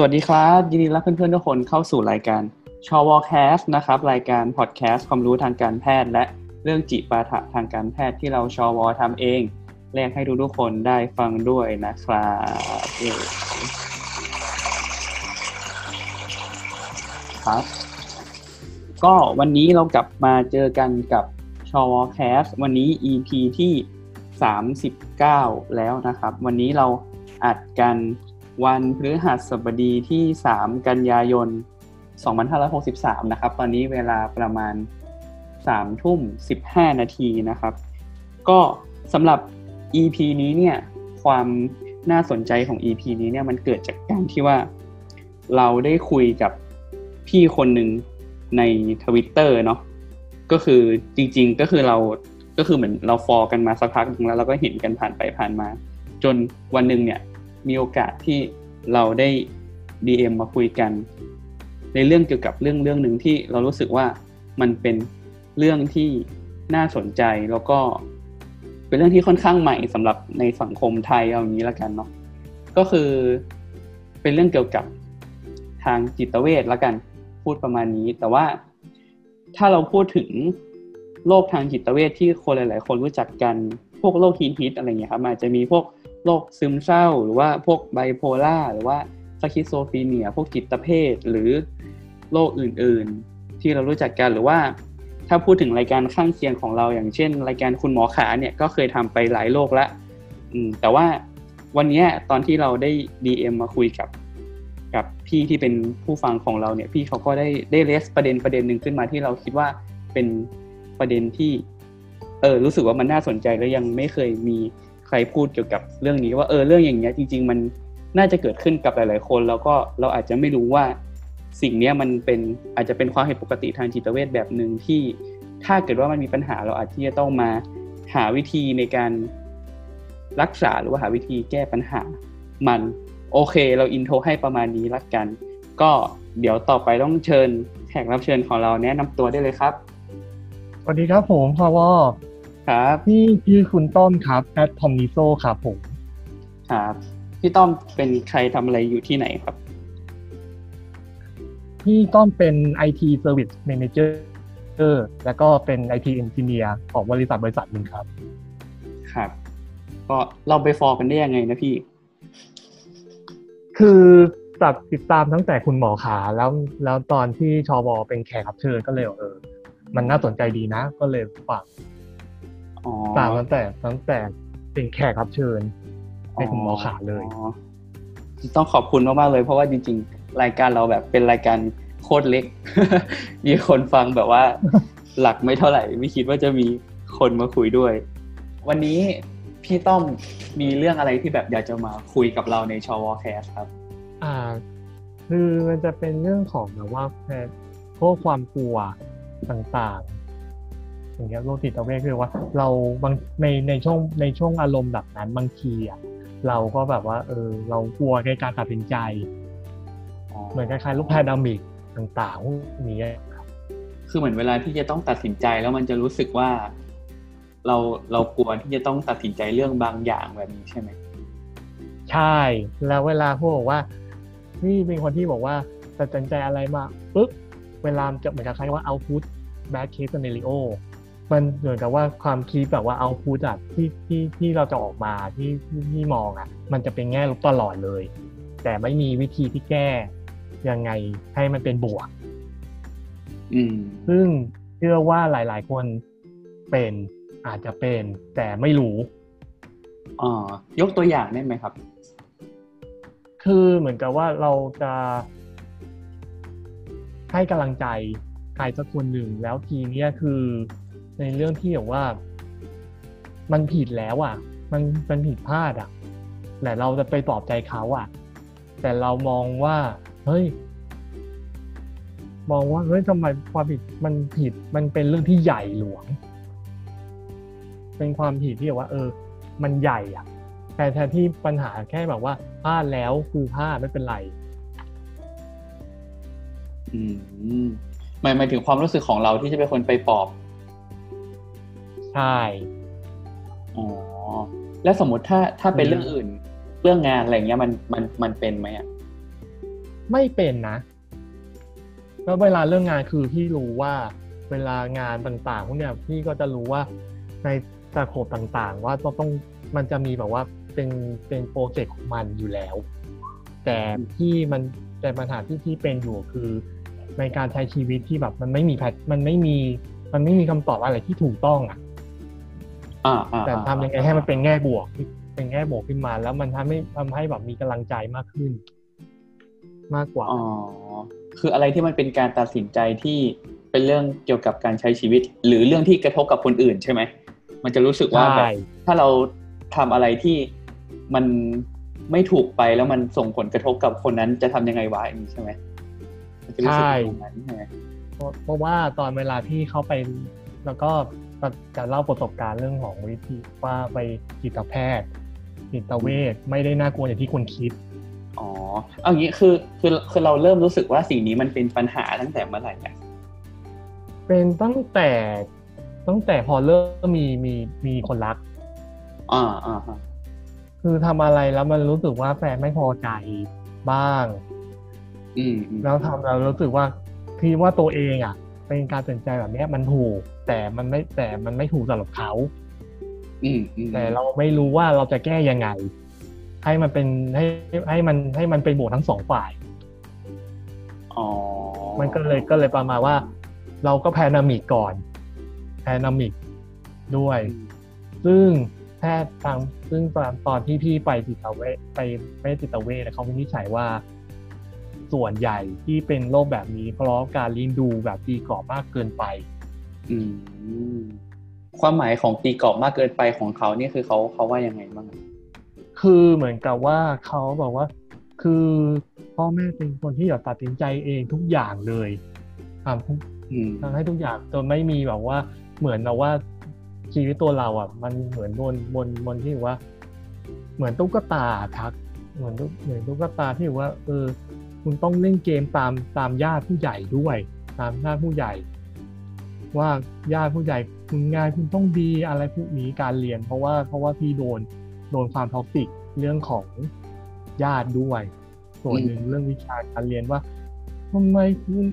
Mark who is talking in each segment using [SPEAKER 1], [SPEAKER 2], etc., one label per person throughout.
[SPEAKER 1] สวัสดีครับ ยินดีรับเพื่อนๆทุกคนเข้าสู่รายการชอวอแคสนะครับ รายการพอดแคสต์ความรู้ทางการแพทย์ และเรื่องจิปาถะทางการแพทย์ที่เราชอวอทำเองแลกให้ทุกๆคนได้ฟังด้วยนะครับครับ ก็วันนี้เรากลับมาเจอกันกับชอวอแคสวันนี้ EP ที่ 39 แล้วนะครับ วันนี้เราอัดกัน วันพฤหัสบดีที่ 3 กันยายน 2563 นะครับ ตอนนี้เวลาประมาณ 3 ทุ่ม 15 นาทีนะครับ ก็สำหรับ EP นี้เนี่ย ความน่าสนใจของ EP นี้เนี่ยมันเกิดจากการที่ว่าเราได้คุยกับพี่คนหนึ่งในทวิตเตอร์เนาะก็คือจริง ๆก็คือเราก็คือเหมือนเราฟอลกันมาสักพักหนึ่งแล้วเราก็เห็นกันผ่านไปผ่านมา จนวันหนึ่งเนี่ย มีโอกาสที่เราได้ DM มาคุยกัน ในเรื่องเกี่ยวกับเรื่องเรื่องหนึ่งที่เรารู้สึกว่ามันเป็นเรื่องที่น่าสนใจแล้วก็เป็นเรื่องที่ค่อนข้างใหม่สำหรับในสังคมไทยเอางี้ละกันเนาะก็คือเป็นเรื่องเกี่ยวกับทางจิตเวชละกันพูดประมาณนี้ แต่ว่าถ้าเราพูดถึงโรคทางจิตเวชที่คนหลาย ๆ คนรู้จักกัน พวกโรคฮิตฮิตอะไรเงี้ยครับอาจจะมีพวกโรคซึมเศร้า หรือว่าพวกไบโพล่าหรือว่า schizophrenia พวกจิตเภทหรือโรคอื่นๆ ที่เรารู้จักกันหรือว่า ถ้าพูดถึงรายการข้างเคียงของเราอย่างเช่น รายการคุณหมอขาเนี่ยก็เคยทำไปหลายโรคแล้วแต่ว่าวันนี้ตอนที่เราได้ DM มาคุยกับ กับพี่ที่เป็นผู้ฟังของเราเนี่ยพี่เขาก็ได้ได้เลสประเด็นประเด็นหนึ่งขึ้นมาที่เราคิดว่าเป็นประเด็นที่ เออรู้สึกว่ามันน่าสนใจและยังไม่เคยมีใครพูดเกี่ยวกับเรื่องนี้ ว่าเออเรื่องอย่างเงี้ยจริง ๆ มันน่าจะเกิดขึ้นกับหลาย ๆ คน แล้วก็เราอาจจะไม่รู้ว่าสิ่งนี้มันเป็นอาจจะเป็นความผิดปกติทางจิตเวชแบบหนึ่งที่ถ้าเกิดว่ามันมีปัญหาเราอาจจะต้องมาหาวิธีในการรักษาหรือว่าหาวิธีแก้ปัญหามันโอเค เรา intro ให้ประมาณนี้ละกัน ก็เดี๋ยวต่อไปต้องเชิญแขกรับเชิญของเราแนะนำตัวได้เลยครับ
[SPEAKER 2] สวัสดีครับผมพาวอ
[SPEAKER 1] ครับ
[SPEAKER 2] พี่ชื่อคุณต้อมครับแอดทอมนิโซครับผม
[SPEAKER 1] ครับพี่ต้อมเป็นใครทำอะไรอยู่ที่ไหนครับ
[SPEAKER 2] พี่ต้อมเป็น IT Service Manager แล้วก็เป็น IT Engineer ของบริษัทบริษัทหนึ่งครับ
[SPEAKER 1] ครับ ก็เราไปฟอร์กันได้ยังไงนะพี่
[SPEAKER 2] คือจับติดตามตั้งแต่คุณหมอขาแล้วแล้วตอนที่ชอบอเป็นแขกรับเชิญก็เลยเออ มันน่าสนใจดีนะ ก็เลยฝากตามตั้งแต่ตั้งแต่เป็นแขกรับเชิญเป็นคุณหมอขาเลย
[SPEAKER 1] ต้องขอบคุณมากๆเลย เพราะว่าจริง ๆ รายการเราแบบเป็นรายการโคตรเล็ก มีคนฟังแบบว่า หลักไม่เท่าไหร่ ไม่คิดว่าจะมีคนมาคุยด้วย วันนี้พี่ต้อมมีเรื่องอะไรที่แบบอยากจะมาคุยกับเราในชอวอแคสครับ
[SPEAKER 2] อ่า คือมันจะเป็นเรื่องของแบบว่าพวกความกลัว ต่างอย่างเงี้ยโรคจิตเวทคือว่า เราบางในในช่วงในช่วงอารมณ์แบบนั้นบางทีอะเราก็แบบว่า เออ เรากลัวในการตัดสินใจ เหมือนคล้ายๆลูกแพดามิกต่างๆพวกนี้
[SPEAKER 1] คือเหมือนเวลาที่จะต้องตัดสินใจแล้วมันจะรู้สึกว่า เราเรากลัวที่จะต้องตัดสินใจเรื่องบางอย่างแบบนี้ใช่ไหม
[SPEAKER 2] ใช่แล้วเวลาพวกบอกว่า นี่เป็นคนที่บอกว่าตัดสินใจอะไรมาปุ๊บ เวลาจะเหมือนคล้ายๆว่าเอาพุท bad case scenario มันเหมือนกับว่าความคิดแบบว่าเอาพูดจากที่ที่ที่เราจะออกมาที่ที่ที่มองอะมันจะเป็นแง่ลบตลอดเลย แต่ไม่มีวิธีที่แก้ยังไงให้มันเป็นบวก
[SPEAKER 1] อืม
[SPEAKER 2] ซึ่งเชื่อว่าหลาย ๆ คนเป็นอาจจะเป็นแต่ไม่รู้
[SPEAKER 1] อ่ายกตัวอย่างได้ไหมครับ
[SPEAKER 2] คือเหมือนกับว่าเราจะ ให้กำลังใจใครสักคนหนึ่งแล้วทีเนี้ยคือในเรื่องที่แบบว่า มันผิดแล้วอะ มันมันผิดพลาดอะแต่เราจะไปปลอบใจเขาอะ แต่เรามองว่า เฮ้ย มองว่าเฮ้ยทำไมความผิดมันผิดมันเป็นเรื่องที่ใหญ่หลวง เป็นความผิดที่แบบว่า เออ มันใหญ่อะแต่แทนที่ปัญหาแค่แบบว่าพลาดแล้วคือพลาดไม่เป็นไร
[SPEAKER 1] อืมหมายหมายถึงความรู้สึกของเราที่จะเป็นคนไปปลอบ
[SPEAKER 2] ใช่
[SPEAKER 1] อ๋อแล้วสมมติถ้าถ้าเป็นเรื่องอื่น เรื่องงานอะไรเงี้ยมันมันมันเป็นไหมอะ
[SPEAKER 2] ไม่เป็นนะแล้วเวลาเรื่องงานคือพี่รู้ว่า เวลางานต่างๆพวกเนี้ยพี่ก็จะรู้ว่าในสโคปต่างๆ ว่าต้องต้องมันจะมีแบบว่าเป็นเป็นโปรเจกต์ของมันอยู่แล้ว แต่ที่มันแต่ปัญหาที่ที่เป็นอยู่คือ ในการใช้ชีวิตที่แบบมันไม่มีแพทมันไม่มี มันไม่มีคำตอบอะไรที่ถูกต้องอะ
[SPEAKER 1] อ่าอ่า
[SPEAKER 2] แต่ทำยังไงให้มันเป็นแง่บวก เป็นแง่บวกขึ้นมา แล้วมันทำให้ทำให้แบบมีกำลังใจมากขึ้น มากกว่า
[SPEAKER 1] อ๋อคืออะไรที่มันเป็นการตัดสินใจที่เป็นเรื่องเกี่ยวกับการใช้ชีวิต หรือเรื่องที่กระทบกับคนอื่นใช่ไหมมันจะรู้สึกว่าแบบ
[SPEAKER 2] ใช่
[SPEAKER 1] ถ้าเราทำอะไรที่มันไม่ถูกไปแล้วมันส่งผลกระทบกับคนนั้นจะทำยังไงวะอย่างนี้ใช่ไหม มันจะรู้สึกอย่างนั้นใช่ไหม
[SPEAKER 2] เพราะเพราะว่าตอนเวลาที่เข้าไปแล้วก็จะเล่าประสบการณ์เรื่องของวิธีว่าไปจิตแพทย์จิตเวชไม่ได้น่ากลัวอย่างที่คนคิด
[SPEAKER 1] อ๋อเอางี้คือคือคือเราเริ่มรู้สึกว่าสิ่งนี้มันเป็นปัญหาตั้งแต่เมื่อไหร่เนี่ย
[SPEAKER 2] เป็นตั้งแต่ตั้งแต่พอเริ่มมีมีมีคนรัก
[SPEAKER 1] อ่าอ่าฮะ
[SPEAKER 2] คือทำอะไรแล้วมันรู้สึกว่าแฟนไม่พอใจบ้าง
[SPEAKER 1] อืมอืม
[SPEAKER 2] แล้วทำแล้วรู้สึกว่าพี่ว่าตัวเองอะ เป็นการตัดสินใจแบบเนี้ยมันถูก แต่มันไม่แต่มันไม่ถูกสำหรับเขา
[SPEAKER 1] อืมอืม
[SPEAKER 2] แต่เราไม่รู้ว่าเราจะแก้ยังไง ให้มันเป็นให้ให้มันให้มันเป็นบวกทั้งสองฝ่าย
[SPEAKER 1] อ๋อ
[SPEAKER 2] มันก็เลยก็เลยประมาณว่า เราก็แพนามิกก่อนแพนามิกด้วย ซึ่งแพทย์ทางซึ่งตอนตอนที่พี่ไปจิตเวชไปไปจิตเวชเขาวินิจฉัยว่า ส่วนใหญ่ที่เป็นโรคแบบนี้ เพราะการเลี้ยงดูแบบตีกรอบมากเกินไป
[SPEAKER 1] อืมความหมายของตีกรอบมากเกินไปของเขานี่คือเขาเขาว่ายังไงบ้าง
[SPEAKER 2] คือเหมือนกับว่าเขาบอกว่า คือพ่อแม่เป็นคนที่แบบตัดสินใจเองทุกอย่างเลยทำทุก
[SPEAKER 1] อืม
[SPEAKER 2] ทำให้ทุกอย่างจนไม่มีแบบว่า เหมือนเราว่าชีวิตตัวเราอะ มันเหมือนบนบนบนที่ว่า เหมือนตุ๊กตาทัก เหมือนตุ๊กเหมือนตุ๊กตาที่ว่า เออ คุณต้องเล่นเกมตามตามญาติผู้ใหญ่ด้วย ตามญาติผู้ใหญ่ ว่าญาติผู้ใหญ่คุณงานคุณต้องดีอะไรพวกนี้การเรียน เพราะว่าเพราะว่าพี่โดนโดนความท็อกซิกเรื่องของญาติด้วย ส่วนหนึ่งเรื่องวิชาการเรียนว่าทำไมคุณ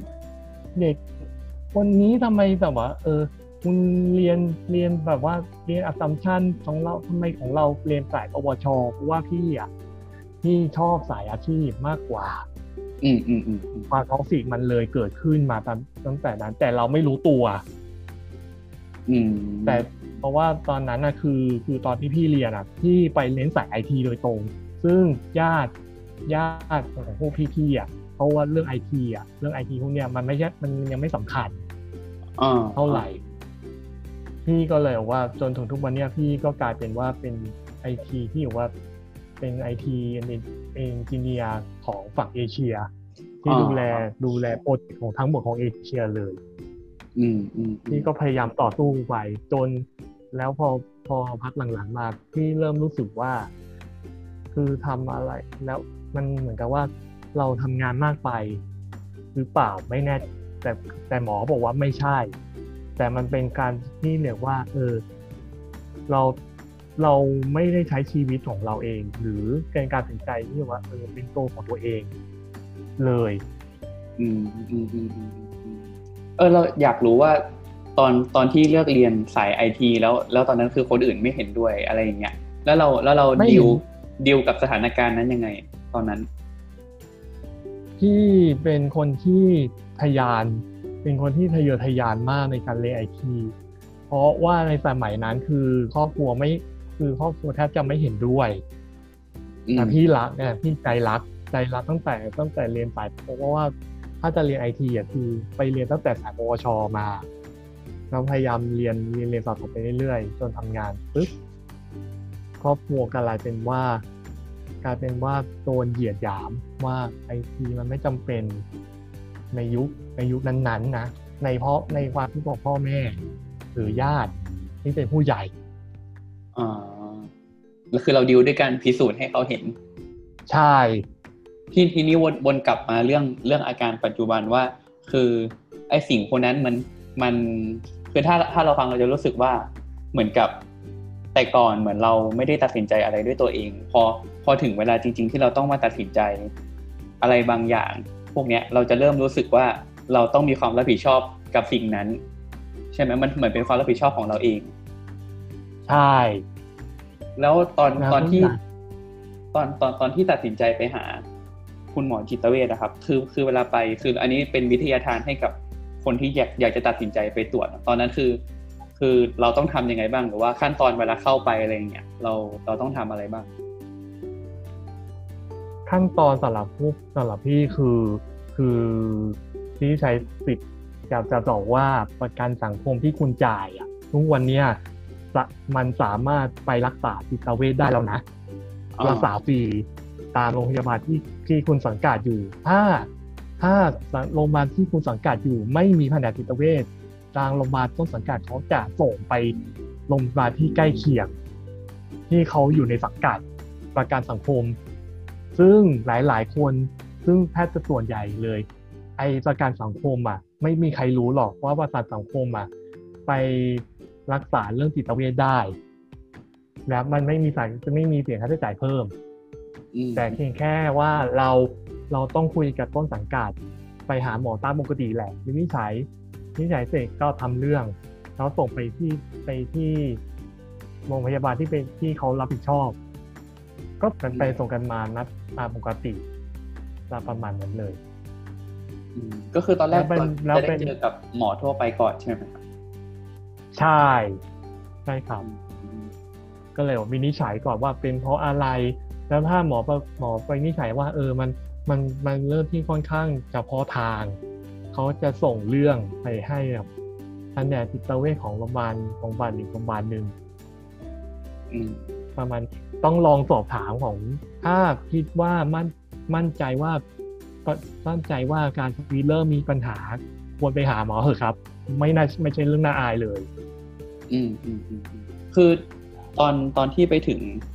[SPEAKER 2] เด็กคนนี้ทำไมแบบว่า เออ คุณเรียนเรียนแบบว่าเรียนอัสสัมชัญของเราทำไมของเราเรียนสายปวชเพราะว่าพี่อะพี่ชอบสายอาชีพมากกว่า
[SPEAKER 1] อืมอืมอืมอืม
[SPEAKER 2] ความ toxic มันเลยเกิดขึ้นมาตามตั้งแต่นั้น แต่เราไม่รู้ตัว
[SPEAKER 1] อืม
[SPEAKER 2] แต่เพราะว่าตอนนั้นนะคือ คือตอนที่พี่เรียนอะพี่ไปเน้นสายไอทีโดยตรง ซึ่งญาติญาติของพวกพี่ๆอะเพราะว่าเรื่องไอทีอะเรื่องไอทีพวกเนี้ยมันไม่ใช่มันยังไม่สำคัญ
[SPEAKER 1] อ่า
[SPEAKER 2] เท่าไหร่ พี่ก็เลยบอกว่าจนถึงทุกวันเนี้ยพี่ก็กลายเป็นว่าเป็นไอทีที่บอกว่าเป็น IT engineer ของฝั่งเอเชีย ที่ดูแลดูแลโปรเจกต์ของทั้งหมดของเอเชียเลย
[SPEAKER 1] อืมอืม
[SPEAKER 2] พี่ก็พยายามต่อสู้ไปจนแล้วพอพอพักหลังๆมาพี่เริ่มรู้สึกว่า คือทำอะไร แล้วมันเหมือนกับว่าเราทำงานมากไป หรือเปล่าไม่แน่ แต่แต่หมอบอกว่าไม่ใช่ แต่มันเป็นการที่เรียกว่า เออ เราเราไม่ได้ใช้ชีวิตของเราเอง หรือเป็นการตัดสินใจที่ว่าเออเป็นตัวของตัวเอง เลย
[SPEAKER 1] อืมอืมอืมอืมอืมเออเราอยากรู้ว่าตอนตอนที่เลือกเรียนสายไอทีแล้วแล้วตอนนั้นคือคนอื่นไม่เห็นด้วยอะไรอย่างเงี้ยแล้วเราแล้วเรา
[SPEAKER 2] ไม่เห็น
[SPEAKER 1] ดิวดิวกับสถานการณ์นั้นยังไง ตอนนั้น
[SPEAKER 2] ที่เป็นคนที่ทะยาน เป็นคนที่ทะเยอทะยานมากในการเรียนไอทีเพราะว่าในสมัยนั้นคือครอบครัวไม่คือครอบครัวแทบจะไม่เห็นด้วย
[SPEAKER 1] อืม
[SPEAKER 2] แต่พี่รักเนี่ยพี่ใจรัก ใจรักตั้งแต่ตั้งแต่เรียนสายเพราะว่าถ้าจะเรียนไอทีอะคือไปเรียนตั้งแต่สายปวชมาเราพยายามเรียนเรียนเรียนสะสมไปเรื่อยๆ จนทำงานปึ๊บครอบครัวกลายเป็นว่า กลายเป็นว่าโดนเหยียดหยามว่าไอทีมันไม่จำเป็นในยุคในยุคนั้นๆนะในเพราะในความคิดของพ่อแม่ หรือญาติที่เป็นผู้ใหญ่
[SPEAKER 1] อ่าแล้วคือเราดิวด้วยการพิสูจน์ให้เขาเห็น
[SPEAKER 2] ใช่
[SPEAKER 1] ที่ทีนี้วนวนกลับมาเรื่องเรื่องอาการปัจจุบันว่า คือไอ้สิ่งคนนั้นมันมันคือถ้าถ้าเราฟังเราจะรู้สึกว่าเหมือนกับแต่ก่อนเหมือนเราไม่ได้ตัดสินใจอะไรด้วยตัวเอง พอพอถึงเวลาจริง ๆ ที่เราต้องมาตัดสินใจอะไรบางอย่าง พวกเนี้ยเราจะเริ่มรู้สึกว่าเราต้องมีความรับผิดชอบกับสิ่งนั้น ใช่ไหมมันเหมือนเป็นความรับผิดชอบของเราเอง
[SPEAKER 2] ใช่
[SPEAKER 1] แล้วตอน
[SPEAKER 2] แล้ว
[SPEAKER 1] ตอนที่
[SPEAKER 2] ทุกอย่าง
[SPEAKER 1] ตอนตอนตอนที่ตัดสินใจไปหา คุณหมอจิตเวชนะครับ คือคือเวลาไปคืออันนี้เป็นวิทยาทานให้กับคนที่อยากอยากจะตัดสินใจไปตรวจ ตอนนั้นคือ คือเราต้องทำยังไงบ้างหรือว่าขั้นตอนเวลาเข้าไปอะไรอย่างเงี้ยเราเราต้องทำอะไรบ้าง
[SPEAKER 2] ขั้นตอนสำหรับผู้สำหรับพี่คือคือที่ใช้สิทธิ์อยากจะบอกว่าประกันสังคมที่คุณจ่ายอะทุกวันเนี้ยสะมันสามารถไปรักษาจิตเวชได้แล้วนะ
[SPEAKER 1] อ่า
[SPEAKER 2] รักษาฟรีตามโรงพยาบาลที่ ที่คุณสังกัดอยู่ ถ้าถ้าโรงพยาบาลที่คุณสังกัดอยู่ ไม่มีแผนกจิตเวชทางโรงพยาบาลต้นสังกัดเขาจะส่งไปโรงพยาบาลที่ใกล้เคียง ที่เขาอยู่ในสังกัดประกันสังคม ซึ่งหลายๆ คนซึ่งแพทย์ส่วนใหญ่เลย ไอประกันสังคมอะ ไม่มีใครรู้หรอกว่าประกันสังคมอะไปรักษาเรื่องจิตเวชได้ แล้วมันไม่มีสายจะไม่มีเสียค่าใช้จ่ายเพิ่ม แต่เพียงแค่ว่าเราเราต้องคุยกับต้นสังกัด ไปหาหมอตามปกติแหละวินิจฉัยวินิจฉัยเสร็จก็ทำเรื่องแล้วส่งไปที่ไปที่โรงพยาบาลที่เป็นที่เขารับผิดชอบ ก็กันไปส่งกันมานัดตามปกติตามประมาณนั้นเลย
[SPEAKER 1] อืมก็คือตอนแรก
[SPEAKER 2] แล้วเป็น
[SPEAKER 1] เรา
[SPEAKER 2] แล้ว
[SPEAKER 1] จะ
[SPEAKER 2] เป็
[SPEAKER 1] ได้
[SPEAKER 2] น
[SPEAKER 1] เจอกับหมอทั่วไปก่อนใช่ไหมครับ
[SPEAKER 2] ใช่ใช่ครับ
[SPEAKER 1] อืม
[SPEAKER 2] ก็เลยว่าวินิจฉัยก่อนว่าเป็นเพราะอะไร แล้วถ้าหมอปหมอไปวินิจฉัยว่าเออมันมันมันเริ่มที่ค่อนข้างเฉพาะทาง เขาจะส่งเรื่องไปให้แบบแผนกจิตเวชของโรงพยาบาลโรงพยาบาลอีกโรงพยาบาลหนึ่ง
[SPEAKER 1] อืม
[SPEAKER 2] ประมาณต้องลองสอบถามของถ้าคิดว่ามั่นมั่นใจว่าปมั่นใจว่าการวีเริ่มมีปัญหาควรไปหาหมอเถอะครับ ไม่น่าไม่ใช่เรื่องน่าอายเลย
[SPEAKER 1] อืมอืมอืมอืมคือตอนตอนที่ไปถึงต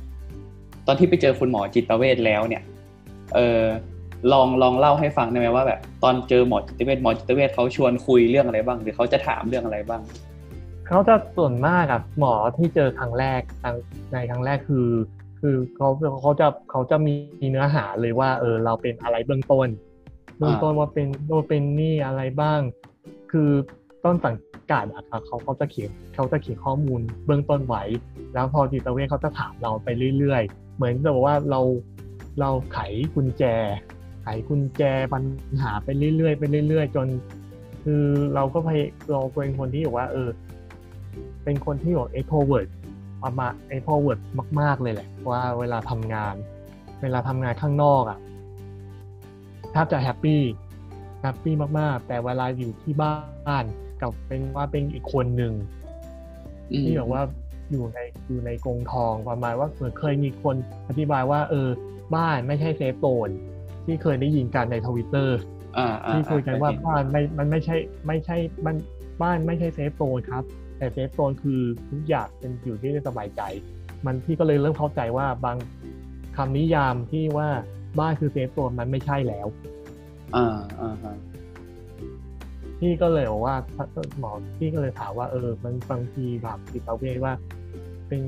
[SPEAKER 1] อนที่ไปเจอคุณหมอจิตเวชแล้วเนี่ย เออลองลองเล่าให้ฟังได้ไหมว่าแบบตอนเจอหมอจิตเวชหมอจิตเวชเขาชวนคุยเรื่องอะไรบ้าง หรือเขาจะถามเรื่องอะไรบ้าง
[SPEAKER 2] เขาจะส่วนมากอะหมอที่เจอครั้งแรกครั้งในครั้งแรกคือ คือเขาเขาจะเขาจะมีเนื้อหาเลยว่า เออเราเป็นอะไรเบื้องต้นเบื้องต้นว่าเป็นว่าเป็นนี่อะไรบ้าง คือต้นสังกัดอะครับเขาเขาจะเขียนเขาจะเขียนข้อมูลเบื้องต้นไว้ แล้วพอจิตเวชเขาจะถามเราไปเรื่อยๆ เหมือนจะบอกว่าเราเราไขกุญแจ ไขกุญแจปัญหาไปเรื่อยๆไปเรื่อย ๆ จน คือเราก็พยเราเป็นคนที่บอกว่า เออ เป็นคนที่บอก extrovert ประมาณ extrovert มาก ๆ เลยแหละ ว่าเวลาทำงาน เวลาทำงานข้างนอกอะแทบจะแฮปปี้แฮปปี้มากๆ แต่เวลาอยู่ที่บ้านกับเป็นว่าเป็นอีกคนหนึ่งที่แบบว่า อยู่ในอยู่ในกรงทองประมาณว่าเหมือนเคยมีคนอธิบายว่า เออ บ้านไม่ใช่ safe zone ที่เคยได้ยินกันในทวิตเตอร์
[SPEAKER 1] อ่าอ่า
[SPEAKER 2] ที่คุยกันว่า
[SPEAKER 1] อ่
[SPEAKER 2] บ้านไม่มันไม่ใช่ไม่ใช่มันบ้านไม่ใช่ safe zone ครับ แต่ safe zone คือทุกอย่างเป็นอยู่ที่สบายใจ มันพี่ก็เลยเริ่มเข้าใจว่าบางคำนิยามที่ว่าบ้านคือ safe zone มันไม่ใช่แล้ว
[SPEAKER 1] อ่าอ่าฮะ
[SPEAKER 2] พี่ก็เลยบอกว่าหมอพี่ก็เลยถามว่าเออมันบางทีแบบจิตเวชว่า เป็น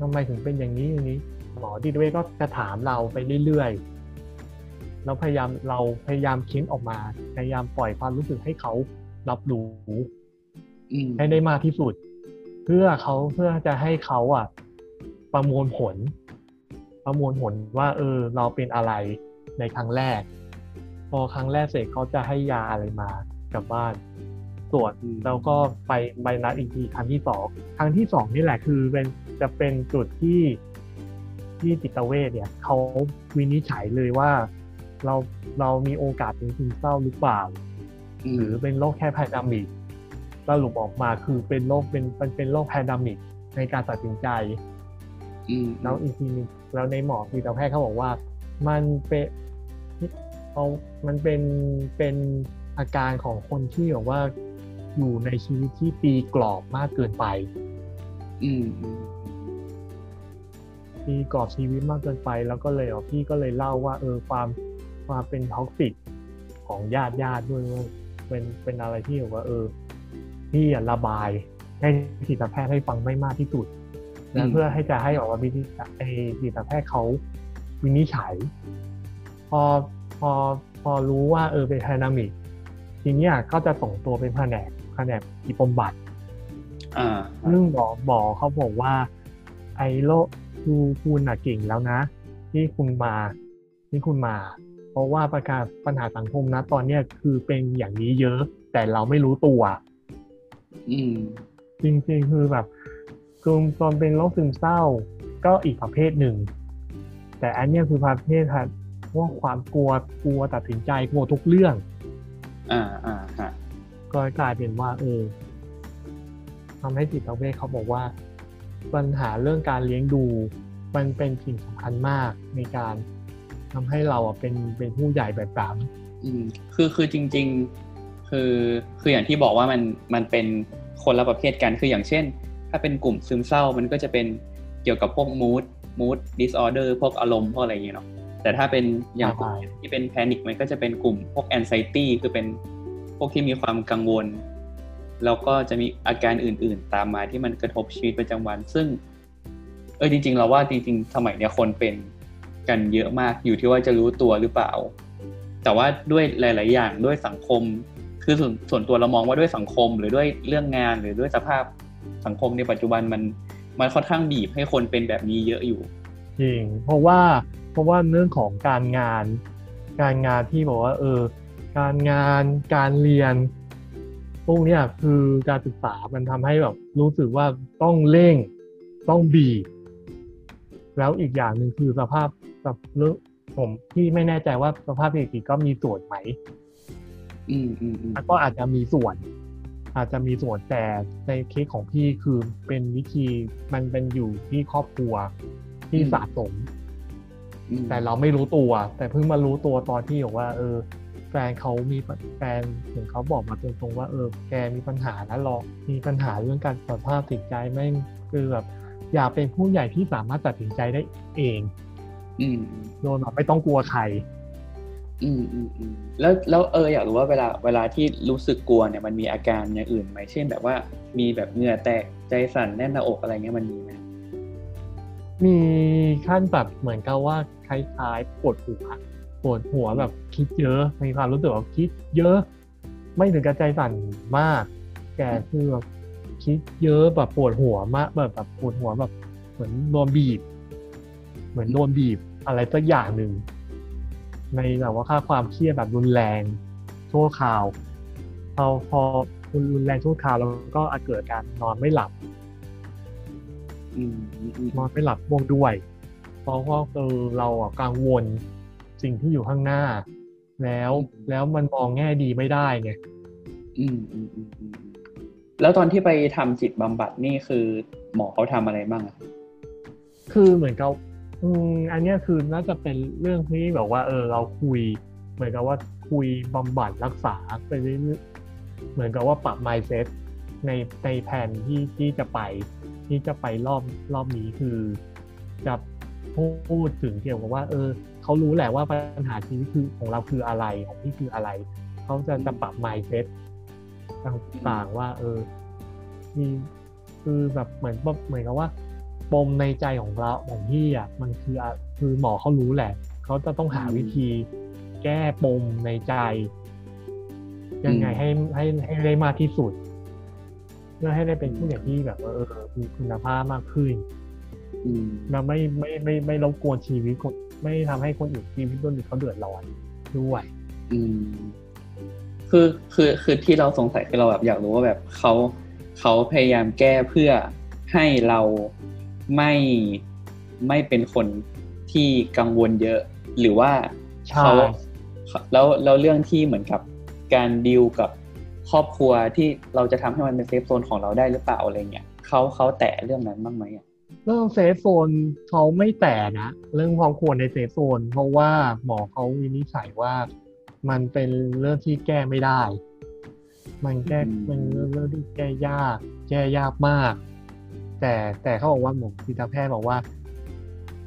[SPEAKER 2] ทำไมถึงเป็นอย่างนี้อย่างนี้ หมอจิตเวชก็จะถามเราไปเรื่อยๆแล้วพยายามเราพยายามเค้นออกมา พยายามปล่อยความรู้สึกให้เขารับรู้
[SPEAKER 1] อืม
[SPEAKER 2] ให้ได้มากที่สุด เพื่อเขาเพื่อจะให้เขาอะ ประมวลผล ประมวลผลว่า เออ เราเป็นอะไรในครั้งแรก พอครั้งแรกเสร็จเขาจะให้ยาอะไรมากลับบ้าน ตรวจ
[SPEAKER 1] อืม
[SPEAKER 2] แล้วก็ไปใบนัดอีกทีครั้งที่สองครั้งที่สองนี่แหละคือเป็นจะเป็นจุดที่ที่จิตเวชเนี่ยเขาวินิจฉัยเลยว่า เราเรามีโอกาสเป็นซึมเศร้าหรือเปล่า
[SPEAKER 1] อืมห
[SPEAKER 2] รือเป็นโรคแค่ pandemic สรุปออกมาคือเป็นโรคเป็นเป็นเป็นโรค pandemic ในการตัดสินใจ
[SPEAKER 1] อืม
[SPEAKER 2] แล้วอีกทีหนึงแล้วในหมอจิตแพทย์เขาบอกว่า มันเป็นเอามันเป็นเป็นอาการของคนที่แบบว่า อยู่ในชีวิตที่ตีกรอบมากเกินไป
[SPEAKER 1] อืมอืม
[SPEAKER 2] ตีกรอบชีวิตมากเกินไป แล้วก็เลยอะพี่ก็เลยเล่าว่า เออความความเป็น toxic ของญาติญาติด้วยว่าเป็นเป็นอะไรที่แบบว่าเออ พี่อะระบายให้จิตแพทย์ให้ฟังไม่มากที่สุดนะเพื่อให้จะให้ออกมาวินิจฉัยไอ้จิตแพทย์เขาวินิจฉัย พอพพอพอรู้ว่าเออเป็นไดนามิกทีเนี้ยก็จะส่งตัวเป็นแผนก แผนกอีบำบัด
[SPEAKER 1] อ่า
[SPEAKER 2] ซึ่งหมอหมอเขาบอกว่า ไอ้โรคคือคุณน่ะเก่งแล้วนะ ที่คุณมาที่คุณมา เพราะว่าประกาศปัญหาสังคมนะ ตอนเนี้ยคือเป็นอย่างนี้เยอะ แต่เราไม่รู้ตัว
[SPEAKER 1] อืม
[SPEAKER 2] จริงๆคือแบบคือตอนเป็นโรคซึมเศร้า ก็อีกประเภทหนึ่ง แต่อันเนี้ยคือประเภทว่าความกลัวกลัวตัดสินใจกลัวทุกเรื่อง
[SPEAKER 1] อ่าอ่าฮะ
[SPEAKER 2] ก็กลายเป็นว่าเออทำให้จิตเวชเขาบอกว่า ปัญหาเรื่องการเลี้ยงดู มันเป็นสิ่งสำคัญมากในการทำให้เราอะเป็นเป็นผู้ใหญ่แบบสาม
[SPEAKER 1] อืมคือคือจริง ๆ คือคืออย่างที่บอกว่ามันมันเป็นคนละประเภทกันคืออย่างเช่น ถ้าเป็นกลุ่มซึมเศร้ามันก็จะเป็นเกี่ยวกับพวก mood mood disorder พวกอารมณ์พวกอะไรอย่างเงี้ยเนาะแต่ถ้าเป็นอย่างกลุ่มที่เป็นแพนิคมันก็จะเป็นกลุ่มพวก anxiety คือเป็น พวกที่มีความกังวล แล้วก็จะมีอาการอื่น ๆ ตามมาที่มันกระทบชีวิตประจำวัน ซึ่ง เออจริง ๆ เราว่าจริง ๆ สมัยเนี้ยคนเป็นกันเยอะมากอยู่ที่ว่าจะรู้ตัวหรือเปล่า แต่ว่าด้วยหลาย ๆ อย่างด้วยสังคม คือส่วนส่วนตัวเรามองว่าด้วยสังคมหรือด้วยเรื่องงานหรือด้วยสภาพสังคมในปัจจุบันมันมันค่อนข้างบีบให้คนเป็นแบบนี้เยอะอยู่
[SPEAKER 2] จริงเพราะว่าเพราะว่าเรื่องของการงาน การงานที่บอกว่า เออ การงานการเรียน พวกเนี้ยคือการศึกษามันทำให้แบบรู้สึกว่าต้องเร่งต้องบีบแล้วอีกอย่างหนึ่งคือสภาพแบบเรื่องผมที่ไม่แน่ใจว่าสภาพเศรษฐกิจก็มีส่วนไหม
[SPEAKER 1] อืมอืมอืม
[SPEAKER 2] ก็อาจจะมีส่วน อาจจะมีส่วนแต่ในเคสของพี่คือเป็นวิธีมันเป็นอยู่ที่ครอบครัวที่สะสม
[SPEAKER 1] อืม
[SPEAKER 2] แต่เราไม่รู้ตัว แต่เพิ่งมารู้ตัวตอนที่บอกว่า เออ แฟนเขามีแฟนถึงเขาบอกมาตรงๆว่าเออแกมีปัญหาแล้วหรอกมีปัญหาเรื่องการสภาพจิตใจแม่งคือแบบอยากเป็นผู้ใหญ่ที่สามารถตัดสินใจได้เอง
[SPEAKER 1] อืม
[SPEAKER 2] โดยแบบไม่ต้องกลัวใคร
[SPEAKER 1] อืมอืมอืมแล้วแล้วเอออยากรู้ว่าเวลาเวลาที่รู้สึกกลัวเนี่ยมันมีอาการอย่างอื่นไหมเช่นแบบว่า มีแบบเหงื่อแตกใจสั่นแน่นหน้าอกอะไรเงี้ยมันมีไหม
[SPEAKER 2] มีขั้นแบบเหมือนกับว่าคล้ายๆปวดหัว ปวดหัวแบบคิดเยอะ มีความรู้สึกว่าคิดเยอะ ไม่ถึงกับใจสั่นมาก แต่คือแบบคิดเยอะแบบปวดหัวมากแบบแบบปวดหัวแบบ เหมือนโดนบีบ เหมือนโดนบีบอะไรสักอย่างหนึ่งในแบบว่าค่าความเครียดแบบรุนแรงชั่วคราวพอพอรุนแรงชั่วคราวแล้วก็อาจเกิดการนอนไม่หลับ
[SPEAKER 1] อืมอืมอืม
[SPEAKER 2] นอนไม่หลับง่วงด้วยเพราะว่าเออเราอะกังวล สิ่งที่อยู่ข้างหน้า แล้วแล้วมันมองแง่ดีไม่ได้ไง
[SPEAKER 1] อืมอืมอืมอืมแล้วตอนที่ไปทำจิตบำบัดนี่คือหมอเขาทำอะไรบ้างอะ
[SPEAKER 2] คือเหมือนกับอืมอันเนี้ยคือน่าจะเป็นเรื่องที่แบบว่า เออ เราคุย เหมือนกับว่าคุยบำบัดรักษาไปเรื่อยๆเหมือนกับว่าปรับ mindset ในในแผนที่ที่จะไป ที่จะไปรอบรอบนี้คือจะพูดถึงเกี่ยวกับว่า เออ เขารู้แหละว่าปัญหาชีวิตคือของเราคืออะไรของพี่คืออะไร เขาจะจะปรับ mindset ต่างๆว่า เออมีคือแบบเหมือนแบบเหมือนกับว่าปมในใจของเราของพี่อะมันคืออะคือหมอเขารู้แหละ เขาจะต้องหาวิธี แก้ปมในใจ ยังไงให้ให้ให้ได้มากที่สุดเพื่อให้ได้เป็นผู้ใหญ่ที่แบบว่าเออมีคุณภาพมากขึ้น
[SPEAKER 1] อืม
[SPEAKER 2] แล้วไม่ไม่ไม่ไม่รบกวนชีวิตคน ไม่ทำให้คนอื่นชีวิตคนอื่นเขาเดือดร้อนด้วย
[SPEAKER 1] อืมคือคือคือที่เราสงสัยคือเราแบบอยากรู้ว่าแบบเขาเขาพยายามแก้เพื่อให้เราไม่ไม่เป็นคนที่กังวลเยอะ หรือว่า
[SPEAKER 2] ใช่
[SPEAKER 1] เขาแล้วแล้วเรื่องที่เหมือนกับการดีลกับครอบครัวที่เราจะทำให้มันเป็น safe zone ของเราได้หรือเปล่าอะไรเงี้ยเขาเขาแตะเรื่องนั้นบ้างไหมอะ
[SPEAKER 2] เรื่อง safe zone เขาไม่แตะนะ เรื่องความควรใน safe zone เพราะว่าหมอเขาวินิจฉัยว่ามันเป็นเรื่องที่แก้ไม่ได้ มันแก้
[SPEAKER 1] อืม
[SPEAKER 2] มันเรื่องเรื่องที่แก้ยาก แก้ยากมาก แต่แต่เขาบอกว่าหมอจิตแพทย์บอกว่า